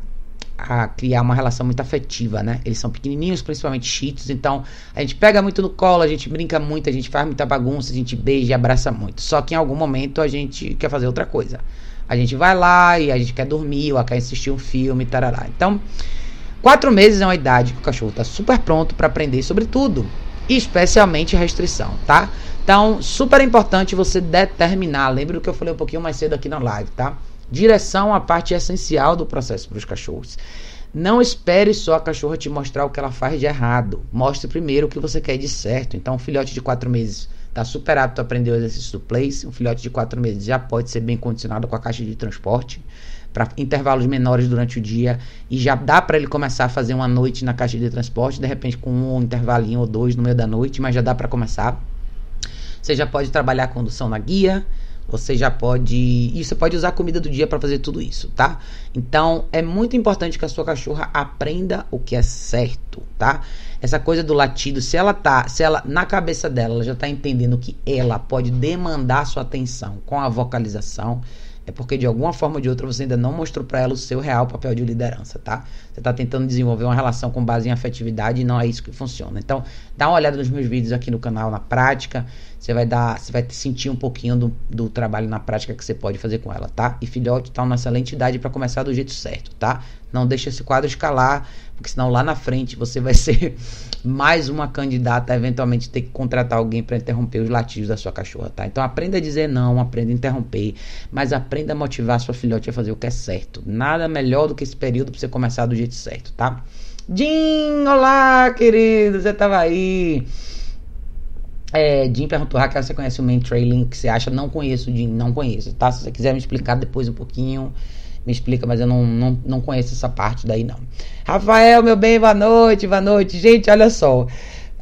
Speaker 1: a criar uma relação muito afetiva, né? Eles são pequenininhos, principalmente cheetos, então a gente pega muito no colo, a gente brinca muito, a gente faz muita bagunça, a gente beija e abraça muito. Só que em algum momento a gente quer fazer outra coisa. A gente vai lá e a gente quer dormir, ou quer assistir um filme, tarará. Então, quatro meses é uma idade que o cachorro está super pronto para aprender sobre tudo, especialmente restrição, tá? Então, super importante você determinar. Lembra do que eu falei um pouquinho mais cedo aqui na live, tá? Direção a parte essencial do processo para os cachorros. Não espere só a cachorra te mostrar o que ela faz de errado. Mostre primeiro o que você quer de certo. Então, um filhote de quatro meses está super apto a aprender o exercício do place. Um filhote de quatro meses já pode ser bem condicionado com a caixa de transporte para intervalos menores durante o dia e já dá para ele começar a fazer uma noite na caixa de transporte, de repente com um intervalinho ou dois no meio da noite, mas já dá para começar. Você já pode trabalhar a condução na guia, você já pode. E você pode usar a comida do dia para fazer tudo isso, tá? Então é muito importante que a sua cachorra aprenda o que é certo, tá? Essa coisa do latido, se ela tá, se ela na cabeça dela, ela já tá entendendo que ela pode demandar sua atenção com a vocalização, é porque de alguma forma ou de outra você ainda não mostrou para ela o seu real papel de liderança, tá? Você está tentando desenvolver uma relação com base em afetividade e não é isso que funciona. Então, dá uma olhada nos meus vídeos aqui no canal na prática. Você vai dar, você vai sentir um pouquinho do, do trabalho na prática que você pode fazer com ela, tá? E filhote tá uma excelente idade para começar do jeito certo, tá? Não deixe esse quadro escalar, porque senão lá na frente você vai ser mais uma candidata a eventualmente ter que contratar alguém para interromper os latidos da sua cachorra, tá? Então aprenda a dizer não, aprenda a interromper, mas aprenda a motivar sua filhote a fazer o que é certo. Nada melhor do que esse período para você começar do jeito certo, tá? Jim, olá, querido, você tava aí. É, Jim perguntou, Raquel, você conhece o main trailing? Que você acha? Não conheço, Jim, não conheço, tá? Se você quiser me explicar depois um pouquinho, me explica, mas eu não, não, não conheço essa parte daí, não. Rafael, meu bem, boa noite, boa noite. Gente, olha só.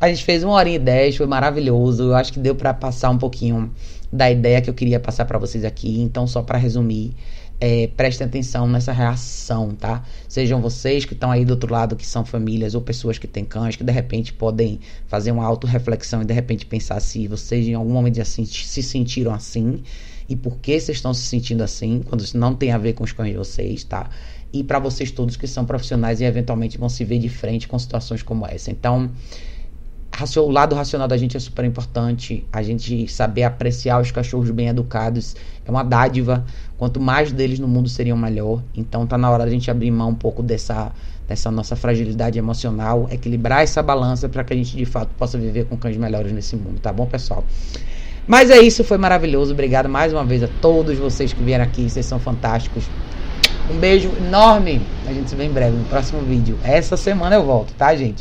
Speaker 1: A gente fez uma horinha e dez, foi maravilhoso. Eu acho que deu para passar um pouquinho da ideia que eu queria passar para vocês aqui. Então, só para resumir, é, prestem atenção nessa reação, tá? Sejam vocês que estão aí do outro lado, que são famílias ou pessoas que têm cães, que de repente podem fazer uma autorreflexão e de repente pensar se vocês em algum momento assim, se sentiram assim e por que vocês estão se sentindo assim, quando isso não tem a ver com os cães de vocês, tá? E para vocês todos que são profissionais e eventualmente vão se ver de frente com situações como essa. Então, o lado racional da gente é super importante. A gente saber apreciar os cachorros bem educados é uma dádiva. Quanto mais deles no mundo seriam melhor. Então tá na hora da gente abrir mão um pouco dessa, dessa nossa fragilidade emocional, equilibrar essa balança para que a gente de fato possa viver com cães melhores nesse mundo, tá bom, pessoal? Mas é isso, foi maravilhoso. Obrigado mais uma vez a todos vocês que vieram aqui, vocês são fantásticos. Um beijo enorme. A gente se vê em breve no próximo vídeo. Essa semana eu volto, tá, gente?